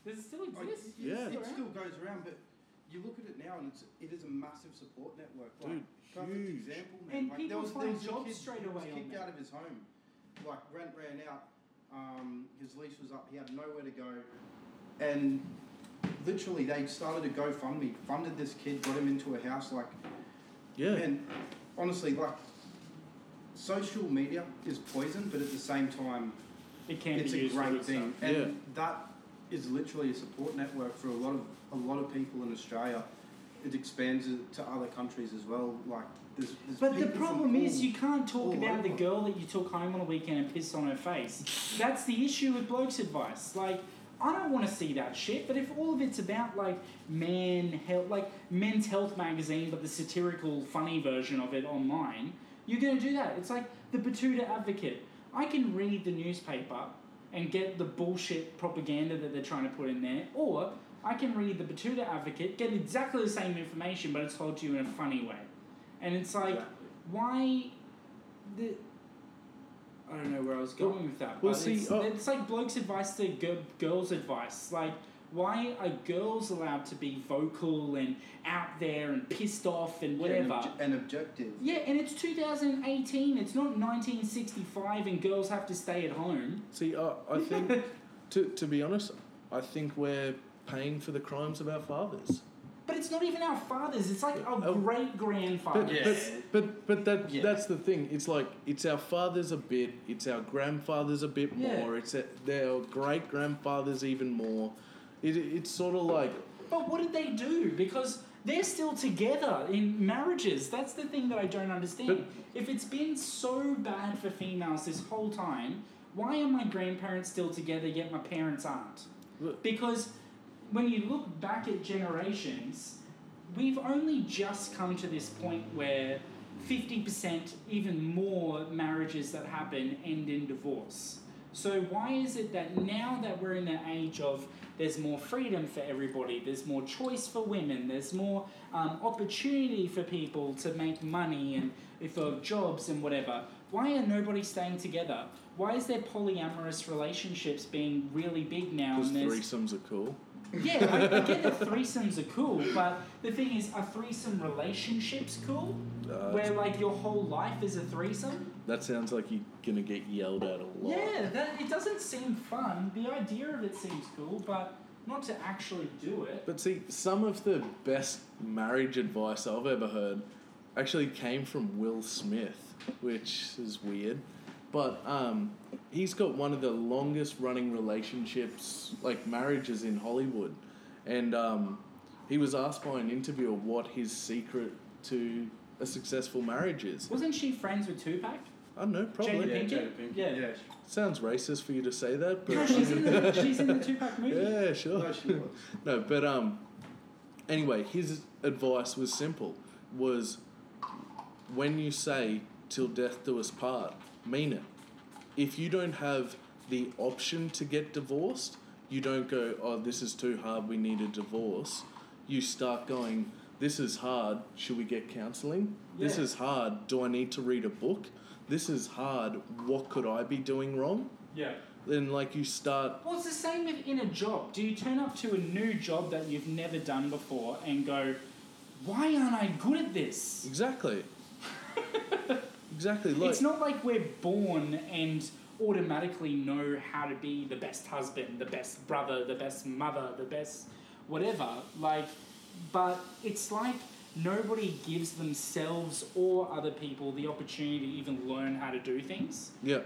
Does it still I- exist? Yeah. Is it still goes around, but you look at it now, and it's it is a massive support network. Like, Dude, perfect huge. example, man. And like, people there was, find there was a jobs kid, straight he was away on kicked out of his home, like rent ran out. Um, his lease was up. He had nowhere to go, and literally they started a GoFundMe, funded this kid, got him into a house. Like, Yeah. and honestly, like. Social media is poison, but at the same time, It can it's be a used for great good thing, stuff. and Yeah. that is literally a support network for a lot of a lot of people in Australia. It expands it to other countries as well. Like there's, there's But the people from problem is, all- you can't talk all about the over. girl that you took home on the weekend and pissed on her face. That's the issue with blokes' advice. Like, I don't want to see that shit. But if all of it's about like man health, like Men's Health magazine, but the satirical, funny version of it online, you're gonna do that. It's like the Betoota Advocate. I can read the newspaper and get the bullshit propaganda that they're trying to put in there, or I can read the Betoota Advocate, get exactly the same information, but it's told to you in a funny way. And it's like, Exactly. why the I don't know where I was going with that. well, but see, it's, oh- it's like blokes' advice to gi- girls' advice. Like, why are girls allowed to be vocal and out there and pissed off and whatever? And, obj- and objective. Yeah, and it's 2018. It's not 1965, and girls have to stay at home. See, I, I think, to, to be honest, I think we're paying for the crimes of our fathers. But it's not even our fathers. It's like our Oh. great But, grandfathers. Yes. but, but, but that, Yeah. that's the thing. It's like, it's our fathers a bit, it's our grandfathers a bit Yeah. more, it's a, their great grandfathers even more. It, it's sort of like, But what did they do? Because they're still together in marriages. That's the thing that I don't understand. If it's been so bad for females this whole time, why are my grandparents still together yet my parents aren't? Because when you look back at generations, we've only just come to this point where 50%, even more marriages that happen end in divorce. So, why is it that now that we're in the age of there's more freedom for everybody, there's more choice for women, there's more um, opportunity for people to make money and for jobs and whatever, why are nobody staying together? Why is there polyamorous relationships being really big now? because and there's threesomes are cool. Yeah, I, I get that threesomes are cool, but the thing is, are threesome relationships cool? Uh, Where like your whole life is a threesome? that sounds like you're gonna get yelled at a lot. Yeah, that it doesn't seem fun. The idea of it seems cool, but not to actually do it. But see, some of the best marriage advice I've ever heard actually came from Will Smith, which is weird. But um, he's got one of the longest running relationships, like marriages in Hollywood. And um, he was asked by an interviewer what his secret to a successful marriage is. Wasn't she friends with Tupac? I don't know, probably. Jada Pinkett? Jada Pinkett. Yeah. Yeah. Sounds racist for you to say that, but No, she's in the she's in the Tupac movie. yeah, sure. No, she was. No, but um, anyway, his advice was simple: was when you say "till death do us part," mean it. If you don't have the option to get divorced, you don't go, "Oh, this is too hard. We need a divorce." You start going, "This is hard. Should we get counselling? This is hard. Do I need to read a book? This is hard. What could I be doing wrong?" Yeah. Then, like, you start Well, it's the same with in a job. Do you turn up to a new job that you've never done before and go, "Why aren't I good at this?" exactly. exactly. Like, it's not like we're born and automatically know how to be the best husband, the best brother, the best mother, the best whatever. Like, but it's like nobody gives themselves or other people the opportunity to even learn how to do things. yeah.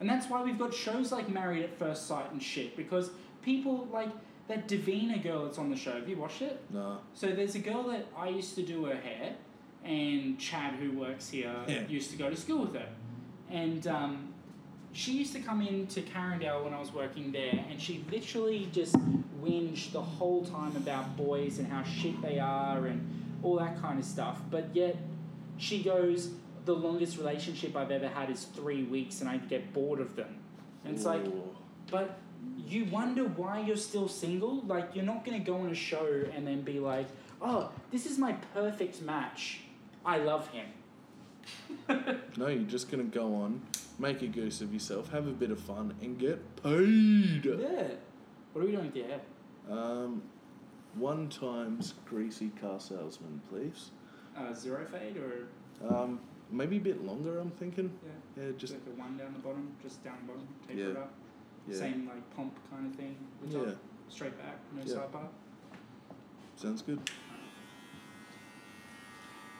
And that's why we've got shows like Married at First Sight and shit, because people like that Davina girl that's on the show. Have you watched it? No. So there's a girl that I used to do her hair, and Chad, who works here, Yeah. used to go to school with her. And um, she used to come in to Carindale when I was working there, and she literally just whinged the whole time about boys and how shit they are and all that kind of stuff. But yet, she goes, the longest relationship I've ever had is three weeks, and I get bored of them. And it's like, but you wonder why you're still single. Like you're not gonna go on a show and then be like, "Oh, this is my perfect match. I love him." No, you're just gonna go on, make a goose of yourself, have a bit of fun, and get paid. Yeah. What are we doing with your hair? Um, one times greasy car salesman, please. Uh, zero fade or Um, maybe a bit longer. I'm thinking. yeah, Yeah, just like a one down the bottom, just down the bottom, taper Yeah. it up. yeah. Same like pump kind of thing. The top, Yeah, Straight back, no Yeah. side part. sounds good.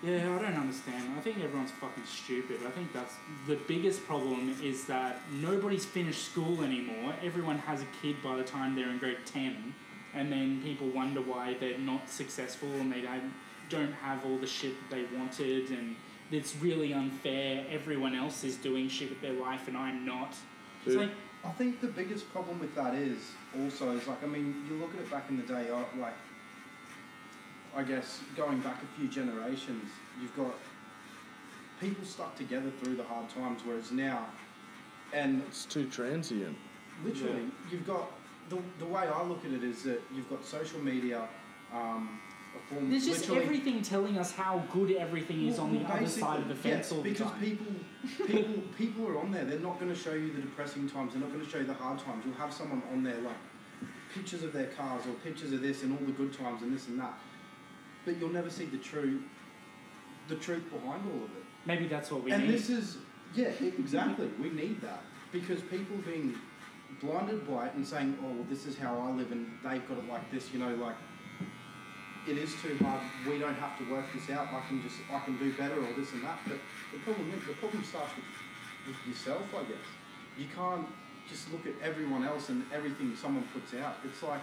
Yeah, I don't understand. I think everyone's fucking stupid. I think that's the biggest problem is that nobody's finished school anymore. Everyone has a kid by the time they're in grade 10, and then people wonder why they're not successful and they don't, don't have all the shit that they wanted, and it's really unfair. Everyone else is doing shit with their life, and I'm not. It's Dude. like, I think the biggest problem with that is also is like I mean you look at it back in the day uh, like I guess going back a few generations you've got people stuck together through the hard times whereas now and It's too transient. literally you've got the, the way I look at it is that you've got social media um, a form. There's just everything telling us how good everything is Well, on the other side of the fence yes, all the because time. people, people, people are on there. They're not going to show you the depressing times. They're not going to show you the hard times. You'll have someone on there like pictures of their cars or pictures of this and all the good times and this and that. But you'll never see the true, the truth behind all of it. Maybe that's what we need. and need. this is yeah, exactly. We need that because people being blinded by it and saying, "Oh, well, this is how I live," and they've got it like this. You know, like it is too hard. We don't have to work this out. I can just I can do better or this and that. But the problem is the problem starts with, with yourself. I guess you can't just look at everyone else and everything someone puts out. It's like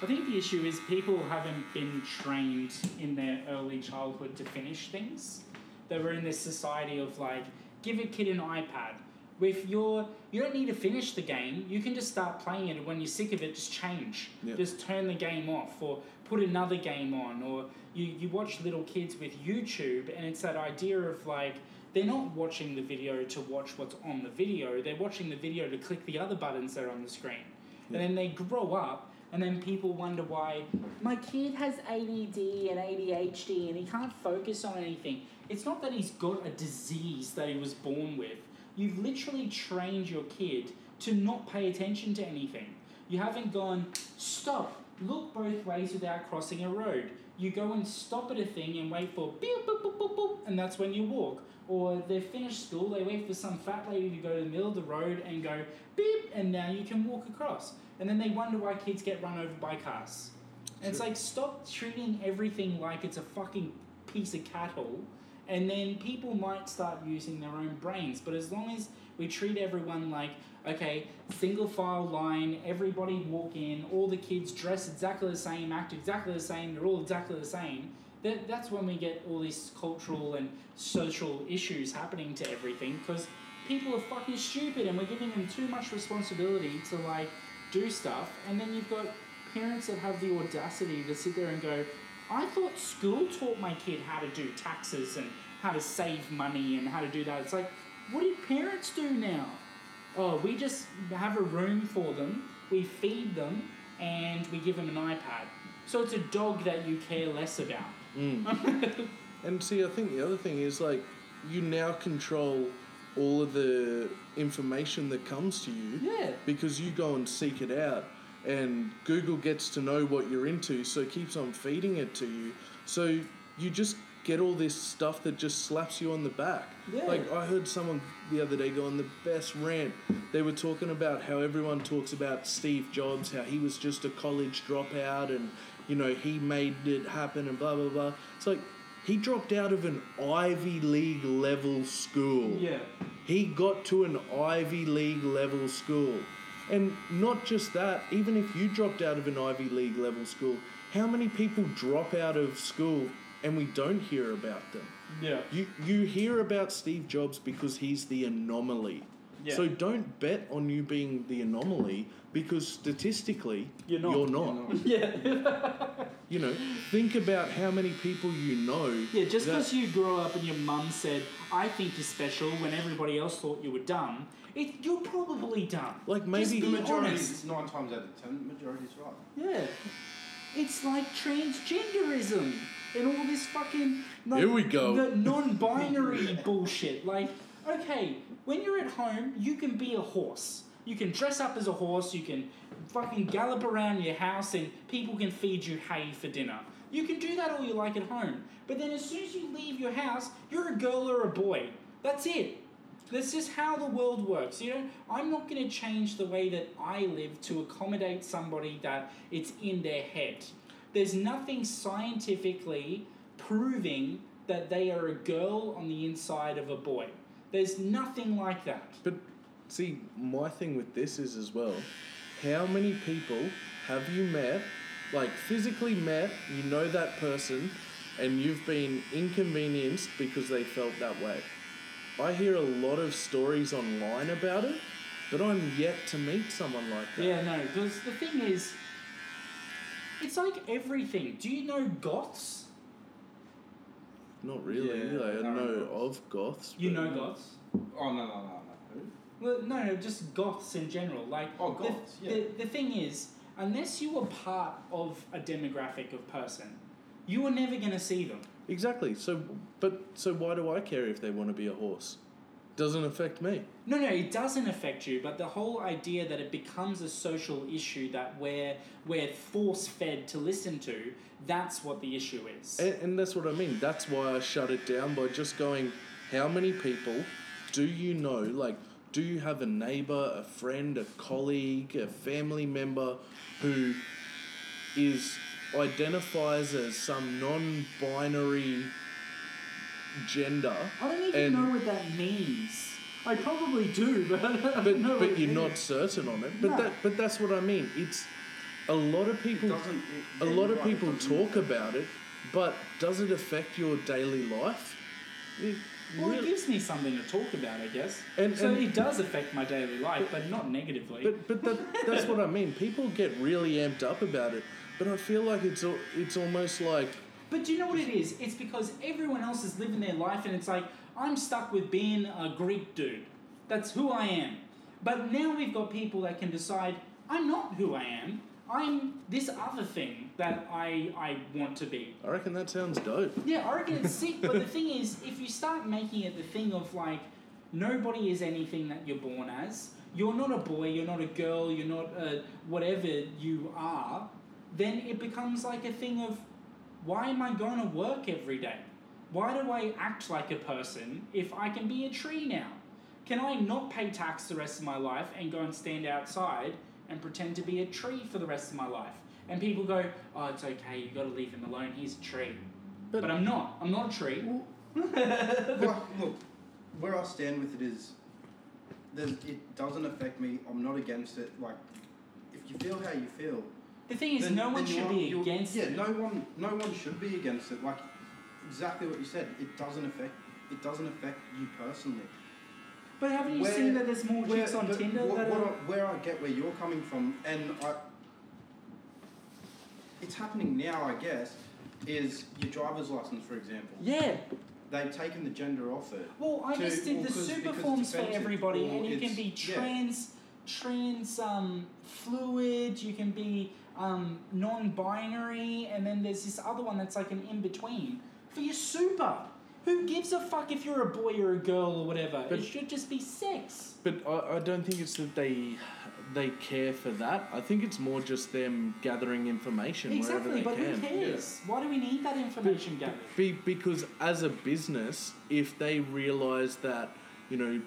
I think the issue is people haven't been trained in their early childhood to finish things. They were in this society of like, give a kid an iPad. If you're, you don't need to finish the game. You can just start playing it, and when you're sick of it, just change. Just turn the game off, or put another game on. Or you, you watch little kids with YouTube, and it's that idea of like, they're not watching the video to watch what's on the video. They're watching the video to click the other buttons that are on the screen. And then they grow up, and then people wonder why my kid has ADD and ADHD and he can't focus on anything. It's not that he's got a disease that he was born with. You've literally trained your kid to not pay attention to anything. You haven't gone, stop, look both ways without crossing a road. You go and stop at a thing and wait for beep, boop, boop, boop, boop, and that's when you walk. Or they've finished school, they wait for some fat lady to go to the middle of the road and go beep, and now you can walk across. And then they wonder why kids get run over by cars. And it's like, stop treating everything like it's a fucking piece of cattle, and then people might start using their own brains. But as long as we treat everyone like, okay, single file line, everybody walk in, all the kids dress exactly the same, act exactly the same, they're all exactly the same, that, that's when we get all these cultural and social issues happening to everything because people are fucking stupid and we're giving them too much responsibility to like do stuff. And then you've got parents that have the audacity to sit there and go, I thought school taught my kid how to do taxes and how to save money and how to do that. It's like, what do parents do now? Oh, we just have a room for them, we feed them, and we give them an iPad. So it's a dog that you care less about. Mm. And see, I think the other thing is like you now control all of the information that comes to you Yeah. because you go and seek it out, and Google gets to know what you're into, so it keeps on feeding it to you. So you just get all this stuff that just slaps you on the back. Yeah. Like I heard someone the other day go on the best rant. They were talking about how everyone talks about Steve Jobs, how he was just a college dropout and you know he made it happen and blah blah blah. It's like he dropped out of an Ivy League level school. Yeah. He got to an Ivy League level school. And not just that, even if you dropped out of an Ivy League level school, how many people drop out of school and we don't hear about them? Yeah. You you hear about Steve Jobs because he's the anomaly. Yeah. So don't bet on you being the anomaly because statistically You're not. You're not. Yeah. You know, think about how many people you know. Yeah, just that- because you grew up and your mum said, I think you're special when everybody else thought you were dumb, it, you're probably dumb. Like Just maybe be the majority, honest. nine times out of ten, the majority's right. Yeah. It's like transgenderism and all this fucking like, Here we go. the non-binary bullshit. Like, okay, when you're at home, you can be a horse. You can dress up as a horse. You can fucking gallop around your house, and people can feed you hay for dinner. You can do that all you like at home. But then as soon as you leave your house, you're a girl or a boy. That's it. That's just how the world works. You know, I'm not going to change the way that I live to accommodate somebody that it's in their head. There's nothing scientifically proving that they are a girl on the inside of a boy. There's nothing like that. But see, my thing with this is as well, how many people have you met, like physically met, you know that person, and you've been inconvenienced because they felt that way? I hear a lot of stories online about it, but I'm yet to meet someone like that. Yeah, no, because the thing is, it's like everything. Do you know goths? Not really. Yeah, I I know know. of goths. You know goths? Oh no no no no. Who? Well, no, no, just goths in general. Like, Oh, the- goths, yeah. The, the thing is, unless you were part of a demographic of person, You were never going to see them. Exactly. So, but so why do I care if they want to be a horse? Doesn't affect me. No, no, it doesn't affect you, but the whole idea that it becomes a social issue that we're, we're force fed to listen to, that's what the issue is. And, and that's what I mean. That's why I shut it down by just going, how many people do you know? Like, do you have a neighbor, a friend, a colleague, a family member who is identifies as some non-binary gender? I don't even and- know what that means. I probably do, but I don't But know what but it you're means. not certain on it. But No. that but that's what I mean. It's a lot of people. doesn't- it- a lot you're of people doesn't- talk about it, but does it affect your daily life? It Well, it gives me something to talk about, I guess. And- so and- it does affect my daily life, but not negatively. But but that, that's what I mean. People get really amped up about it, but I feel like it's it's almost like But do you know what it is? It's because everyone else is living their life, and it's like I'm stuck with being a Greek dude. That's who I am. But now we've got people that can decide I'm not who I am. I'm this other thing that I I want to be. I reckon that sounds dope. Yeah, I reckon it's sick. But the thing is, if you start making it the thing of like, nobody is anything that you're born as. You're not a boy. You're not a girl. You're not a whatever you are. Then it becomes like a thing of, why am I going to work every day? Why do I act like a person if I can be a tree now? Can I not pay tax the rest of my life and go and stand outside and pretend to be a tree for the rest of my life? And people go, oh, it's okay, you got to leave him alone, he's a tree. But- But, I'm not. I'm not a tree. well, look, where I stand with it is, it doesn't affect me. I'm not against it. Like, if you feel how you feel, The thing is, then- no one should be against yeah, it. no one, no one should be against it. Like, exactly what you said. It doesn't affect. It doesn't affect you personally. But haven't you Where- seen that there's more Where, chicks on Tinder what, that what are. I, where I get where you're coming from, and I, it's happening now, I guess, is your driver's license, for example. Yeah. They've taken the gender off it. Well, I to- just did the super forms for everybody, and you can be yeah. trans, trans um, fluid. You can be um, non-binary, and then there's this other one that's like an in between for your super. Who gives a fuck if you're a boy or a girl or whatever? But- it should just be sex. But I, I don't think it's that they they care for that. I think it's more just them gathering information Exactly, wherever but they who can. cares? Why do we need that information gathered? Be, because as a business, if they realize that, you know,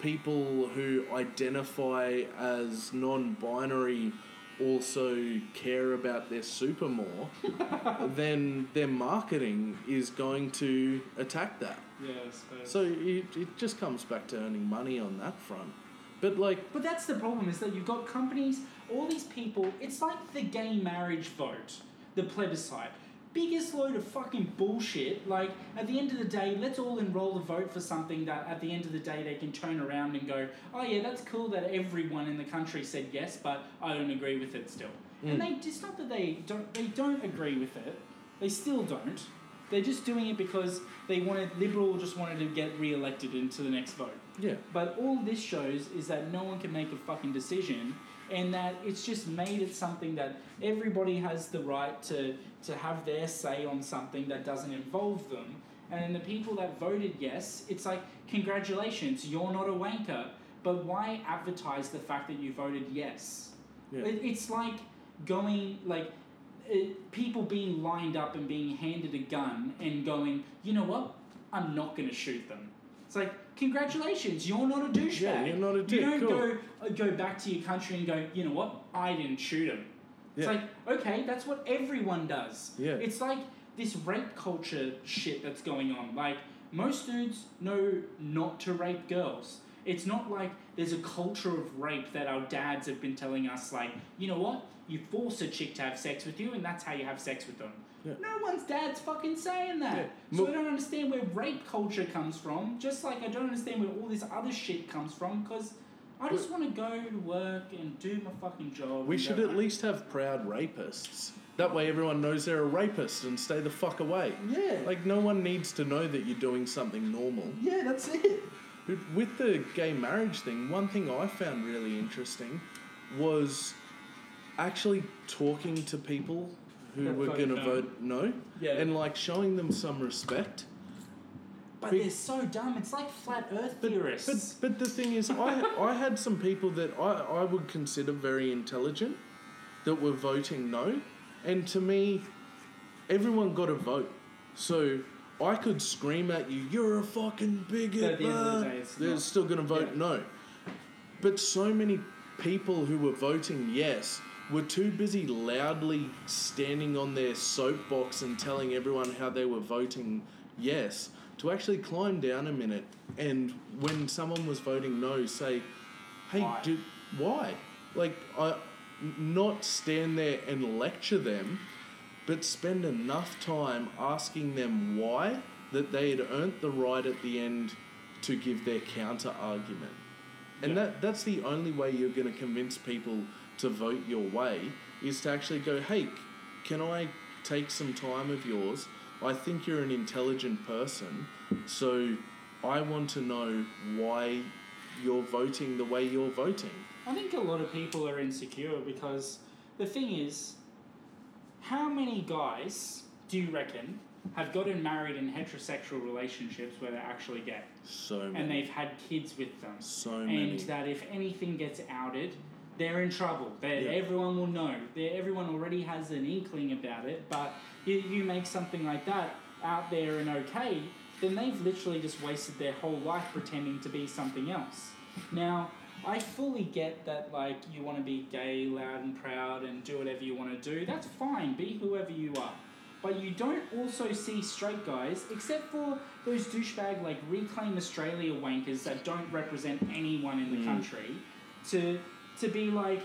people who identify as non binary also care about their super more, then their marketing is going to attack that. Yeah, So it, it just comes back to earning money on that front. But like, But that's the problem is that you've got companies, all these people, it's like the gay marriage vote, the plebiscite. Biggest load of fucking bullshit. Like, at the end of the day, let's all enroll a vote for something that at the end of the day they can turn around and go, oh yeah, that's cool that everyone in the country said yes, but I don't agree with it still. And mm. they, it's not that they don't, they don't agree with it, they still don't. They're just doing it because they wanted, Liberal just wanted to get re elected into the next vote. yeah. But all this shows is that no one can make a fucking decision, and that it's just made it something that everybody has the right to, to have their say on something that doesn't involve them. And then the people that voted yes, it's like, congratulations, you're not a wanker, but why advertise the fact that you voted yes? Yeah. It, it's like going, like, it, people being lined up and being handed a gun and going, you know what? I'm not going to shoot them. It's like, congratulations, you're not a douchebag. Yeah, you're not a dick, You don't cool. go uh, go back to your country and go, you know what? I didn't shoot him. It's Yeah. like, okay, that's what everyone does. Yeah. It's like this rape culture shit that's going on. Like, most dudes know not to rape girls. It's not like there's a culture of rape that our dads have been telling us, like, you know what? You force a chick to have sex with you, and that's how you have sex with them. Yeah. No one's dad's fucking saying that. Yeah. So I don't understand where rape culture comes from, just like I don't understand where all this other shit comes from, because I just want to go to work and do my fucking job. We should at home. least have proud rapists. That way everyone knows they're a rapist and stay the fuck away. Yeah. Like, no one needs to know that you're doing something normal. Yeah, that's it. With the gay marriage thing, one thing I found really interesting was actually talking to people who That were going to no. vote no, Yeah. and like showing them some respect. But Be- they're so dumb. It's like flat Earth But, theorists. but but the thing is, I I had some people that I, I would consider very intelligent that were voting no, and to me, everyone got a vote. So I could scream at you, "You're a fucking bigot!" The the day, They're not- still gonna vote Yeah. no. But so many people who were voting yes were too busy loudly standing on their soapbox and telling everyone how they were voting yes to actually climb down a minute and when someone was voting no say hey Why? dude why like i not stand there and lecture them but spend enough time asking them why that they had earned the right at the end to give their counter argument. And Yeah. that that's the only way you're going to convince people to vote your way is to actually go, "Hey, can I take some time of yours? I think you're an intelligent person, so I want to know why you're voting the way you're voting." I think a lot of people are insecure because the thing is, how many guys do you reckon have gotten married in heterosexual relationships where they're actually gay So and they've had kids with them? So and that if anything gets outed, they're in trouble. They Yeah. Everyone will know. they everyone already has an inkling about it, but you, you make something like that out there and okay, then they've literally just wasted their whole life pretending to be something else. Now, I fully get that, like, you want to be gay, loud, and proud, and do whatever you want to do. That's fine, be whoever you are. But you don't also see straight guys, except for those douchebag, like, Reclaim Australia wankers that don't represent anyone in the hmm. country, to, to be like,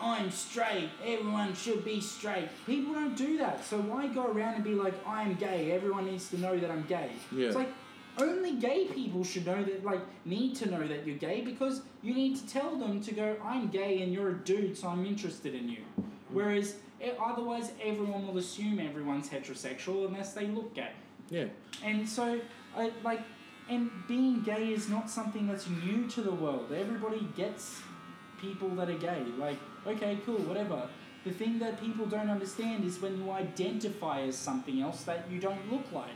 I'm straight, everyone should be straight. People don't do that, so why go around and be like, I'm gay, everyone needs to know that I'm gay? Yeah. It's like, only gay people should know that, like, need to know that you're gay because you need to tell them to go, I'm gay and you're a dude, so I'm interested in you. Whereas, otherwise, everyone will assume everyone's heterosexual unless they look gay. yeah. And so, I like, and being gay is not something that's new to the world. Everybody gets people that are gay. Like, okay, cool, whatever. The thing that people don't understand is when you identify as something else that you don't look like.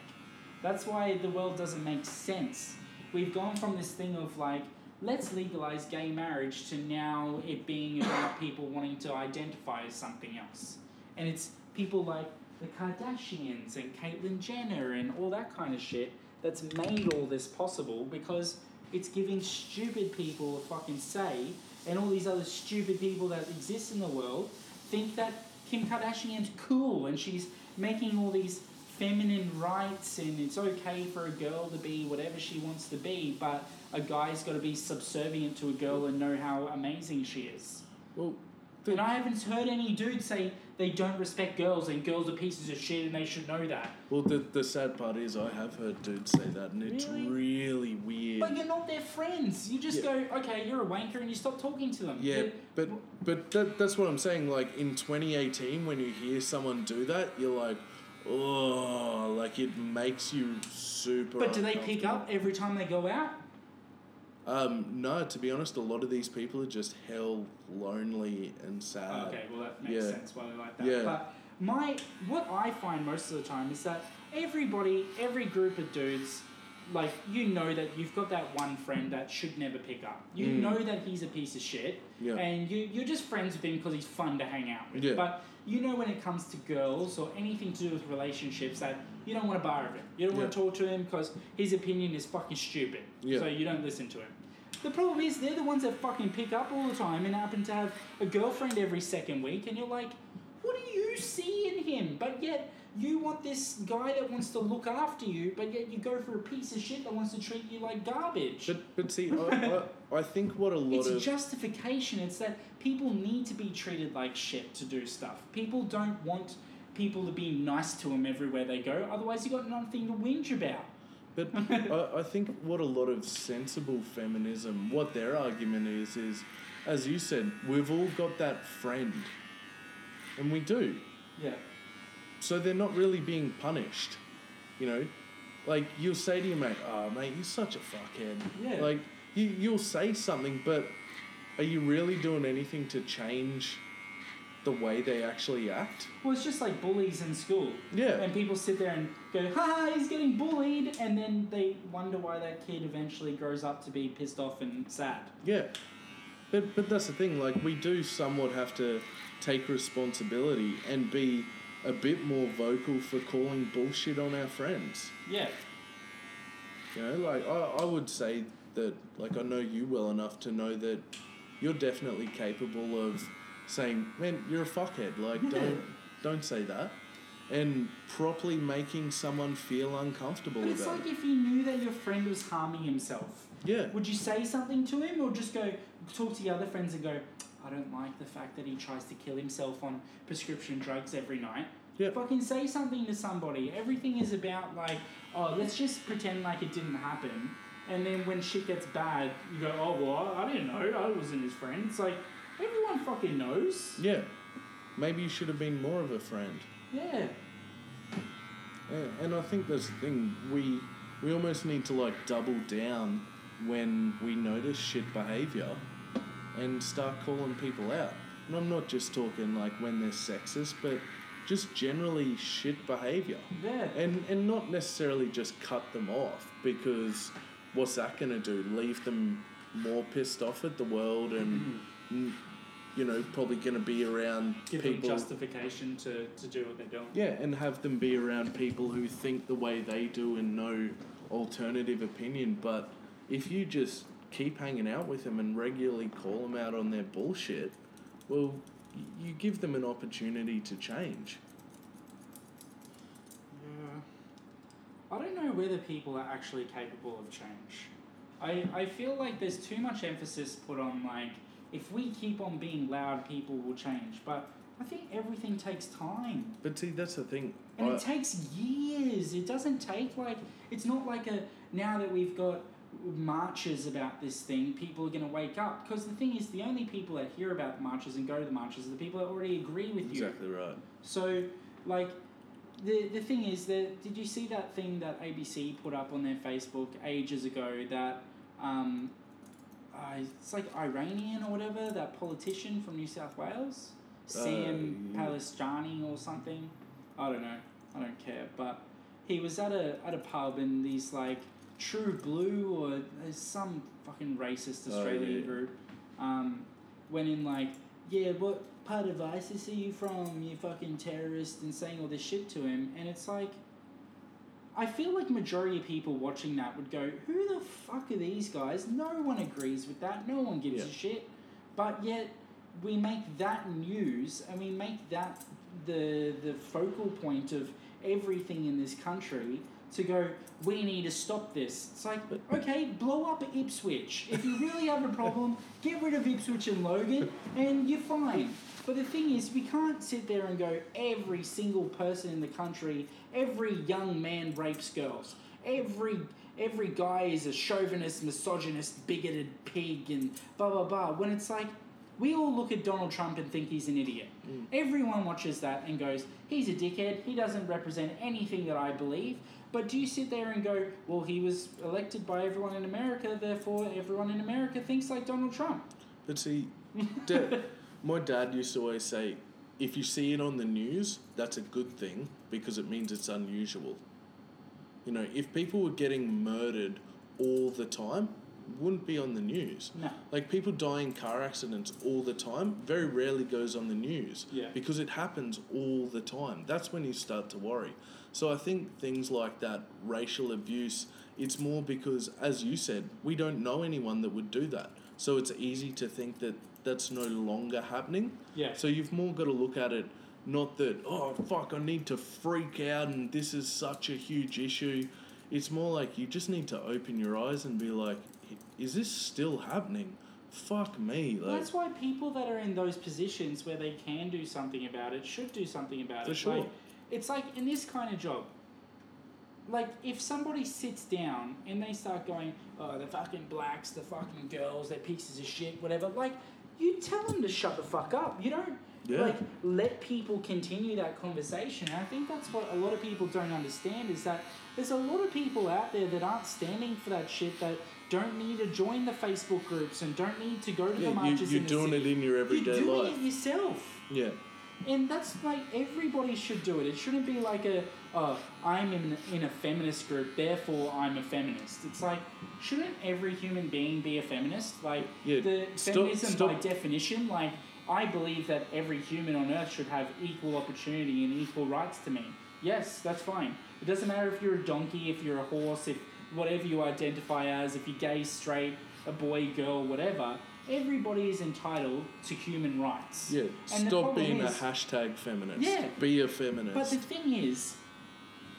That's why the world doesn't make sense. We've gone from this thing of like, let's legalize gay marriage to now it being about people wanting to identify as something else. And it's people like the Kardashians and Caitlyn Jenner and all that kind of shit that's made all this possible because it's giving stupid people a fucking say and all these other stupid people that exist in the world think that Kim Kardashian's cool and she's making all these feminine rights and it's okay for a girl to be whatever she wants to be, but a guy's got to be subservient to a girl and know how amazing she is. Well, And I haven't heard any dude say they don't respect girls and girls are pieces of shit and they should know that. Well, the, the sad part is I have heard dudes say that, and it's Really? really weird. But you're not their friends. You just Yeah. go, okay, you're a wanker, and you stop talking to them. yeah, You- but but that, that's what I'm saying. Like in 2018, when you hear someone do that, you're like, oh, like it makes you super. But do they pick up every time they go out? Um, no, to be honest, a lot of these people are just hell lonely and sad. okay, well that makes yeah. sense why they like that. Yeah. But my what I find most of the time is that everybody, every group of dudes, like you know that you've got that one friend that should never pick up. You Mm. know that he's a piece of shit, Yeah. and you you're just friends with him because he's fun to hang out with. Yeah. But you know when it comes to girls or anything to do with relationships that you don't want to bar of him. You don't want to talk to him because his opinion is fucking stupid. Yeah. So you don't listen to him. The problem is they're the ones that fucking pick up all the time and happen to have a girlfriend every second week, and you're like, what do you see in him? But yet you want this guy that wants to look after you, but yet you go for a piece of shit that wants to treat you like garbage. But but see, I, I, I think what a lot it's of justification. It's that people need to be treated like shit to do stuff. People don't want people to be nice to them everywhere they go. Otherwise, you've got nothing to whinge about. But I, I think what a lot of sensible feminism, what their argument is, is, as you said, we've all got that friend. And we do. Yeah. So they're not really being punished. You know? Like, you'll say to your mate, oh, mate, you're such a fuckhead. Yeah. Like, you, you'll say something, but are you really doing anything to change the way they actually act. Well, it's just like bullies in school. Yeah. And people sit there and go, ha, he's getting bullied. And then they wonder why that kid eventually grows up to be pissed off and sad. Yeah. But but that's the thing, like we do somewhat have to take responsibility and be a bit more vocal for calling bullshit on our friends. Yeah. You know, like I, I would say that like I know you well enough to know that you're definitely capable of saying, Man, you're a fuckhead, like Yeah. don't don't say that. And properly making someone feel uncomfortable But it's like it. if you knew that your friend was harming himself. Yeah. Would you say something to him or just go talk to your other friends and go, I don't like the fact that he tries to kill himself on prescription drugs every night? Yeah. Fucking say something to somebody. Everything is about like, oh, let's just pretend like it didn't happen. And then when shit gets bad, you go, oh, well, I didn't know. I wasn't his friend. It's like, everyone fucking knows. Yeah. Maybe you should have been more of a friend. Yeah. Yeah, and I think that's the thing. We we almost need to like double down when we notice shit behavior and start calling people out. And I'm not just talking like when they're sexist, but just generally shit behavior. Yeah. And and not necessarily just cut them off because what's that going to do? Leave them more pissed off at the world and mm, you know probably going to be around Give people justification to, to do what they're doing. yeah, and have them be around people who think the way they do and no alternative opinion. But if you just keep hanging out with them and regularly call them out on their bullshit, well, y- you give them an opportunity to change. Yeah. I don't know whether people are actually capable of change. I, I feel like there's too much emphasis put on like if we keep on being loud people will change. But I think everything takes time. But see, that's the thing. And I- it takes years. It doesn't take like it's not like a now that we've got marches about this thing, people are going to wake up. Because the thing is, the only people that hear about the marches and go to the marches are the people that already agree with you. exactly right. So, like, the the thing is that did you see that thing that ABC put up on their Facebook ages ago that um, uh, it's like Iranian or whatever that politician from New South Wales, Sam yeah. Palestinian or something. I don't know. I don't care. But he was at a at a pub and these like True Blue or there's some fucking racist Oh, Australian yeah. group um, went in like, yeah, what part of ISIS are you from, you fucking terrorist, and saying all this shit to him, and it's like, I feel like majority of people watching that would go, who the fuck are these guys? No one agrees with that. No one gives Yeah. a shit. But yet, we make that news and we make that the the focal point of everything in this country to go. We need to stop this. It's like, okay, blow up Ipswich. If you really have a problem, get rid of Ipswich and Logan, and you're fine. But the thing is, we can't sit there and go, every single person in the country, every young man rapes girls. Every every guy is a chauvinist, misogynist, bigoted pig, and blah blah blah. When it's like, we all look at Donald Trump and think he's an idiot. Mm. Everyone watches that and goes, he's a dickhead. He doesn't represent anything that I believe. But do you sit there and go, well, he was elected by everyone in America, therefore everyone in America thinks like Donald Trump? But see, da- my dad used to always say, if you see it on the news, that's a good thing because it means it's unusual. You know, if people were getting murdered all the time, it wouldn't be on the news. No. Like people die in car accidents all the time, very rarely goes on the news. Yeah. Because it happens all the time. That's when you start to worry. So I think things like that, racial abuse, it's more because, as you said, we don't know anyone that would do that. So it's easy to think that that's no longer happening. Yeah. So you've more got to look at it, not that, oh, fuck, I need to freak out and this is such a huge issue. It's more like you just need to open your eyes and be like, is this still happening? Fuck me. Like, that's why people that are in those positions where they can do something about it should do something about For it. sure. Like, it's like in this kind of job. Like if somebody sits down and they start going, "Oh, the fucking blacks, the fucking girls, they're pieces of shit, whatever." Like, you tell them to shut the fuck up. You don't Yeah. like let people continue that conversation. And I think that's what a lot of people don't understand is that there's a lot of people out there that aren't standing for that shit that don't need to join the Facebook groups and don't need to go to yeah, the marches. you're in the doing city. it in your everyday life. You're doing life. it yourself. Yeah. And that's like everybody should do it. It shouldn't be like a, oh, I'm in, in a feminist group, therefore I'm a feminist. It's like, shouldn't every human being be a feminist? Like, Yeah, the stop- feminism by definition, like, I believe that every human on earth should have equal opportunity and equal rights to me. Yes, that's fine. It doesn't matter if you're a donkey, if you're a horse, if whatever you identify as, if you're gay, straight, a boy, girl, whatever. Everybody is entitled to human rights. Yeah, And stop being is- a hashtag feminist. Yeah. Be a feminist. But the thing is,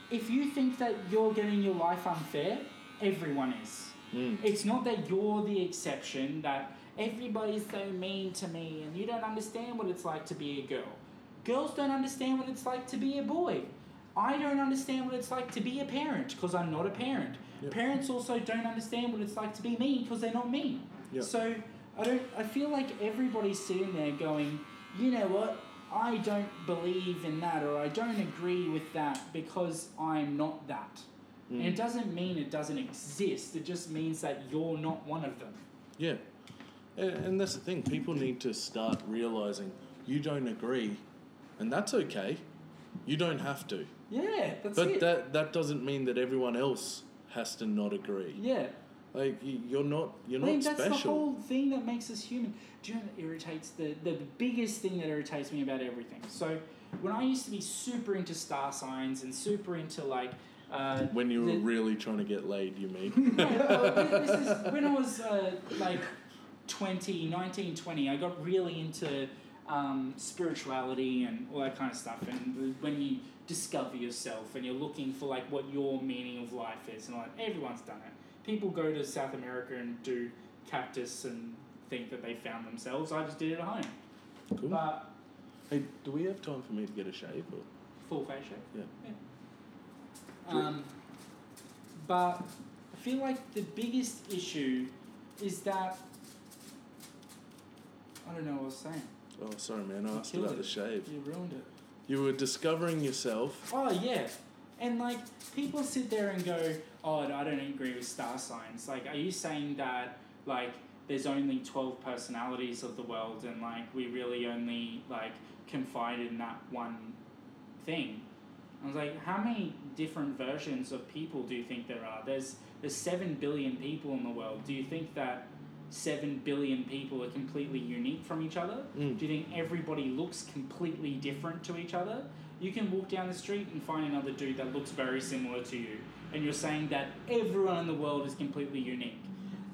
if you think that you're getting your life unfair, everyone is. Mm. It's not that you're the exception, that everybody's so mean to me and you don't understand what it's like to be a girl. Girls don't understand what it's like to be a boy. I don't understand what it's like to be a parent because I'm not a parent. Yep. Parents also don't understand what it's like to be me because they're not me. Yep. So I don't. I feel like everybody's sitting there going, you know what? I don't believe in that, or I don't agree with that because I'm not that. And it mm. doesn't mean it doesn't exist. It just means that you're not one of them. Yeah. And, and that's the thing. People need to start realizing you don't agree, and that's okay. You don't have to. Yeah, that's But it. that that doesn't mean that everyone else has to not agree. yeah. Like you're not you're I not mean, that's the whole thing that makes us human. Do you know what irritates the, the biggest thing that irritates me about everything? So, when I used to be super into star signs and super into like. Uh, when you were the- really trying to get laid, you mean? No, well, this is when I was uh, like 20, 19, 20, I got really into um, spirituality and all that kind of stuff. And when you discover yourself and you're looking for like what your meaning of life is, and like everyone's done it. People go to South America and do cactus and think that they found themselves. I just did it at home. Cool. But hey, do we have time for me to get a shave? Or? full face shave Yeah. yeah. Um, but I feel like the biggest issue is that I don't know what I was saying. Oh, sorry, man. I You asked killed about it. the shave. You ruined it. You were discovering yourself. Oh yeah, and like people sit there and go, "Oh, I don't agree with star signs." Like, are you saying that like there's only twelve personalities of the world, and like we really only like confide in that one thing? I was like, how many different versions of people do you think there are? There's there's seven billion people in the world. Do you think that seven billion people are completely unique from each other? Mm. Do you think everybody looks completely different to each other? You can walk down the street and find another dude that looks very similar to you, and you're saying that everyone in the world is completely unique.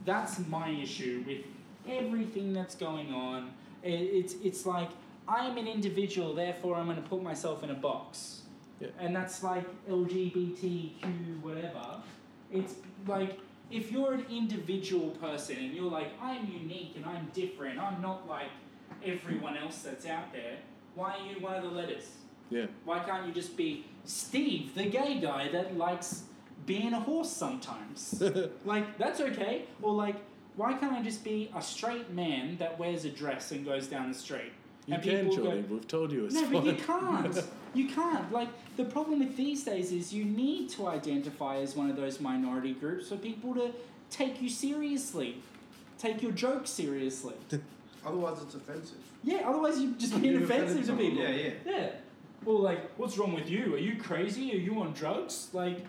That's my issue with everything that's going on. It's it's like I'm an individual, therefore I'm going to put myself in a box. Yeah. And that's like LGBTQ whatever. It's like if you're an individual person and you're like I'm unique and I'm different, I'm not like everyone else that's out there. Why are you one of the letters? Yeah. Why can't you just be Steve, the gay guy that likes being a horse sometimes? like, that's okay. Or, like, why can't I just be a straight man that wears a dress and goes down the street? You can, people go- Jordy. We've told you it's no, but you can't. You can't. Like the problem with these days is you need to identify as one of those minority groups for people to take you seriously, take your jokes seriously. Otherwise, it's offensive. Yeah, otherwise you're just being You've offensive to offended people. someone. Yeah, Yeah. Or like, what's wrong with you? Are you crazy? Are you on drugs? Like,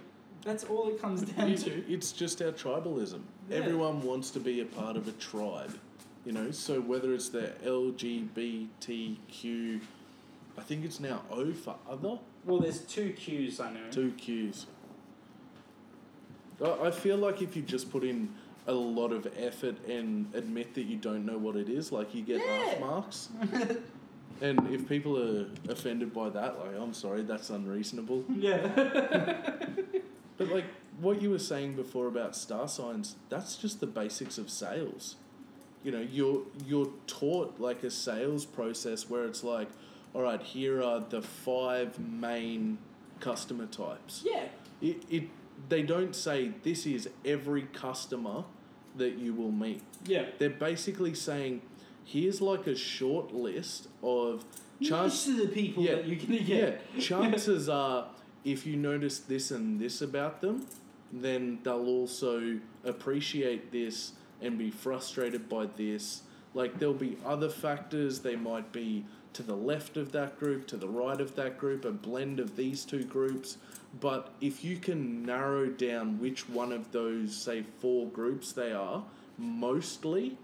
that's all it comes down It- to. It's just our tribalism. Yeah. Everyone wants to be a part of a tribe, you know. So whether it's the LGBTQ, I think it's now O for other, Well, there's two Qs I know. two Qs. I I feel like if you just put in a lot of effort and admit that you don't know what it is, like you get half Yeah. marks. and if people are offended by that, like I'm sorry, that's unreasonable. Yeah. But like what you were saying before about star signs, that's just the basics of sales. You know, you're you're taught like a sales process where it's like, all right, here are the five main customer types. yeah. It, it they don't say this is every customer that you will meet. Yeah. They're basically saying here's like a short list of Most chance of the people Yeah. that you're gonna yeah, chances are if you notice this and this about them, then they'll also appreciate this and be frustrated by this. Like there'll be other factors, they might be to the left of that group, to the right of that group, a blend of these two groups. But if you can narrow down which one of those, say, four groups they are, mostly,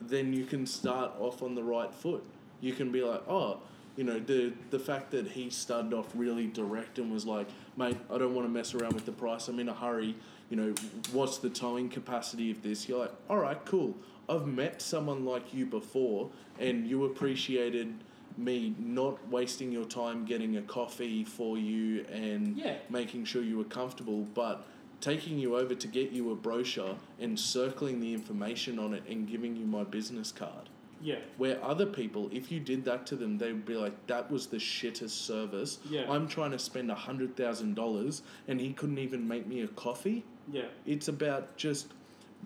then you can start off on the right foot. You can be like, oh, you know, the the fact that he started off really direct and was like, mate, I don't want to mess around with the price. I'm in a hurry. You know, what's the towing capacity of this? You're like, all right, cool. I've met someone like you before, and you appreciated me not wasting your time getting a coffee for you and Yeah. making sure you were comfortable, but taking you over to get you a brochure and circling the information on it and giving you my business card. Yeah. Where other people, if you did that to them, they would be like, "That was the shittest service. Yeah. I'm trying to spend a hundred thousand dollars, and he couldn't even make me a coffee." Yeah. It's about just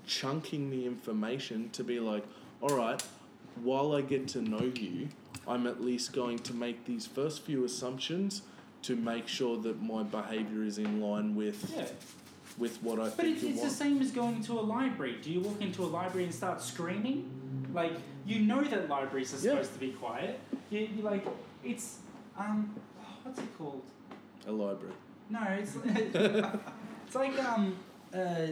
chunking the information to be like, "All right, while I get to know you, I'm at least going to make these first few assumptions to make sure that my behavior is in line with Yeah. with what I But think it's, it's the same as going to a library. Do you walk into a library and start screaming? Like, you know that libraries are Yeah. supposed to be quiet. You, you like, it's, um, what's it called? A library. No, it's, it's like, um, uh,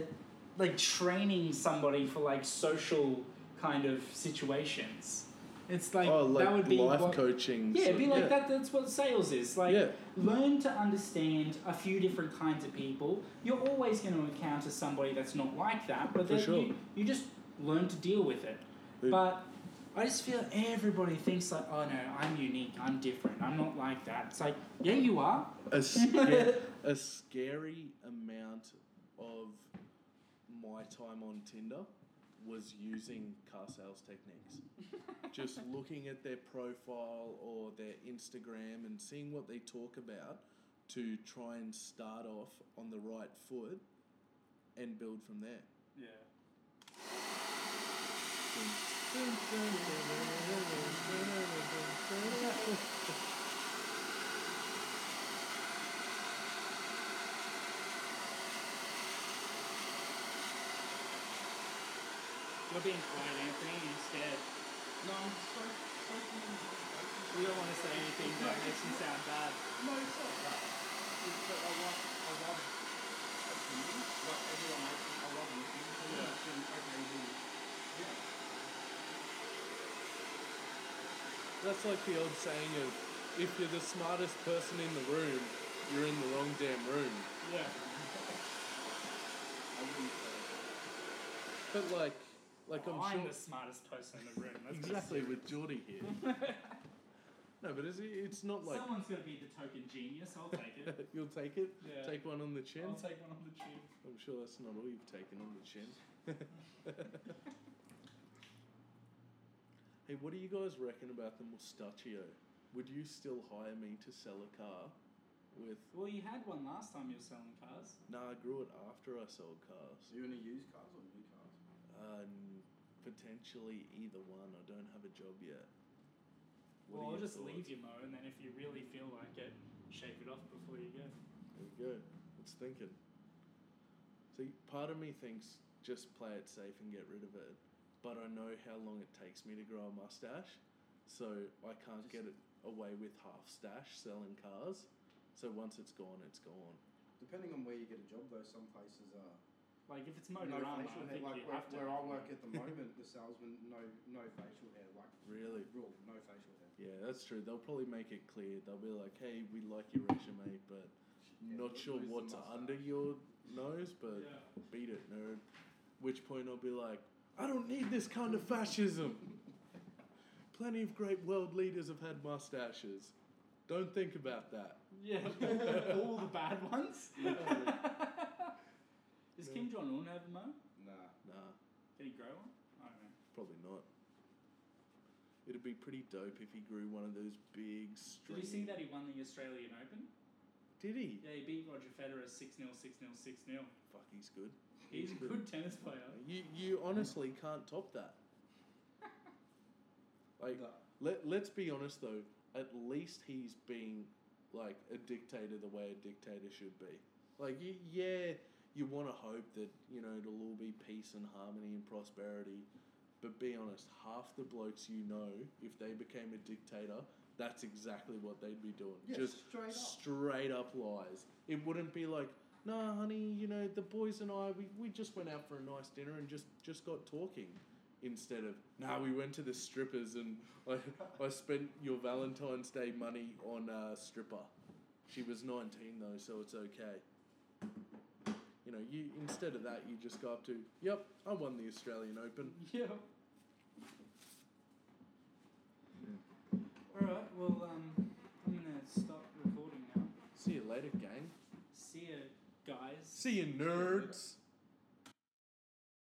like training somebody for like social kind of situations. It's like, oh, like that would be life what, coaching. Yeah, it'd be like that. That's what sales is. Like, Yeah. learn to understand a few different kinds of people. You're always going to encounter somebody that's not like that, but then sure. you, you just learn to deal with it. It- But I just feel everybody thinks like, oh no, I'm unique, I'm different, I'm not like that. It's like, yeah, you are. a, sca- a scary amount of my time on Tinder was using car sales techniques. Just looking at their profile or their Instagram and seeing what they talk about to try and start off on the right foot and build from there. Yeah. You're being quiet, Anthony. You're scared. No, I'm so, so You don't want to say anything that makes you sound bad. No, it's not that. It's that I love, I love opinion. Like everyone else, I love listening to it. And occasionally, yeah. That's like the old saying of if you're the smartest person in the room, you're in the wrong damn room. Yeah. I wouldn't say that. But like, like I'm I'm sure the smartest person in the room. Let's exactly with Geordie here. no, but it's, it's not like someone's going to be the token genius. I'll take it. you'll take it. Yeah. Take one on the chin. I'll take one on the chin. I'm sure that's not all you've taken on the chin. hey, what do you guys reckon about the mustachio? Would you still hire me to sell a car with? Well, you had one last time you were selling cars. Nah, I grew it after I sold cars. So you want to use cars or new cars? Uh, n- potentially either one. I don't have a job yet. What well, are I'll just thoughts? leave you, Mo, and then if you really feel like it, shave it off before you go. There we go. It's thinking. See, part of me thinks just play it safe and get rid of it, but I know how long it takes me to grow a mustache, so I can't get it away with half stash selling cars. So once it's gone, it's gone. Depending on where you get a job, though, some places are Like if it's no Motorama, facial I hair. think Like you where, have to. where I work at the moment, the salesman no no facial hair. Like Really? rule, no facial hair. Yeah, that's true. They'll probably make it clear. They'll be like, "Hey, we like your resume, but Yeah, not sure lose the what's mustache." under your nose, but Yeah. beat it, nerd." Which point I'll be like, "I don't need this kind of fascism." Plenty of great world leaders have had mustaches. Don't think about that. Yeah, all the bad ones. Does Kim Jong Un have a Mo? Nah. Nah, Did he grow one? I don't know. probably not. It'd be pretty dope if he grew one of those big Did stringy. you see that he won the Australian Open? Did he? Yeah, he beat Roger Federer 6 0, 6 0, 6 0. Fuck, he's good. He's a good. good tennis player. You you honestly can't top that. Like No. let let's be honest though. At least he's being like a dictator the way a dictator should be. Like you, yeah, you want to hope that you know it'll all be peace and harmony and prosperity, But be honest, half the blokes you know, if they became a dictator, that's exactly what they'd be doing. Yeah, Just straight up. straight up lies. It wouldn't be like, no, honey, you know, the boys and I, we, we just went out for a nice dinner and just, just got talking. Instead of, nah, we went to the strippers and I, I spent your Valentine's Day money on a stripper. She was 19 though, so it's okay. You know, you instead of that, you just go up to, yep, I won the Australian Open. Yeah. All right. Well, um, I'm gonna stop recording now. See you later, gang. See you guys. See you, nerds.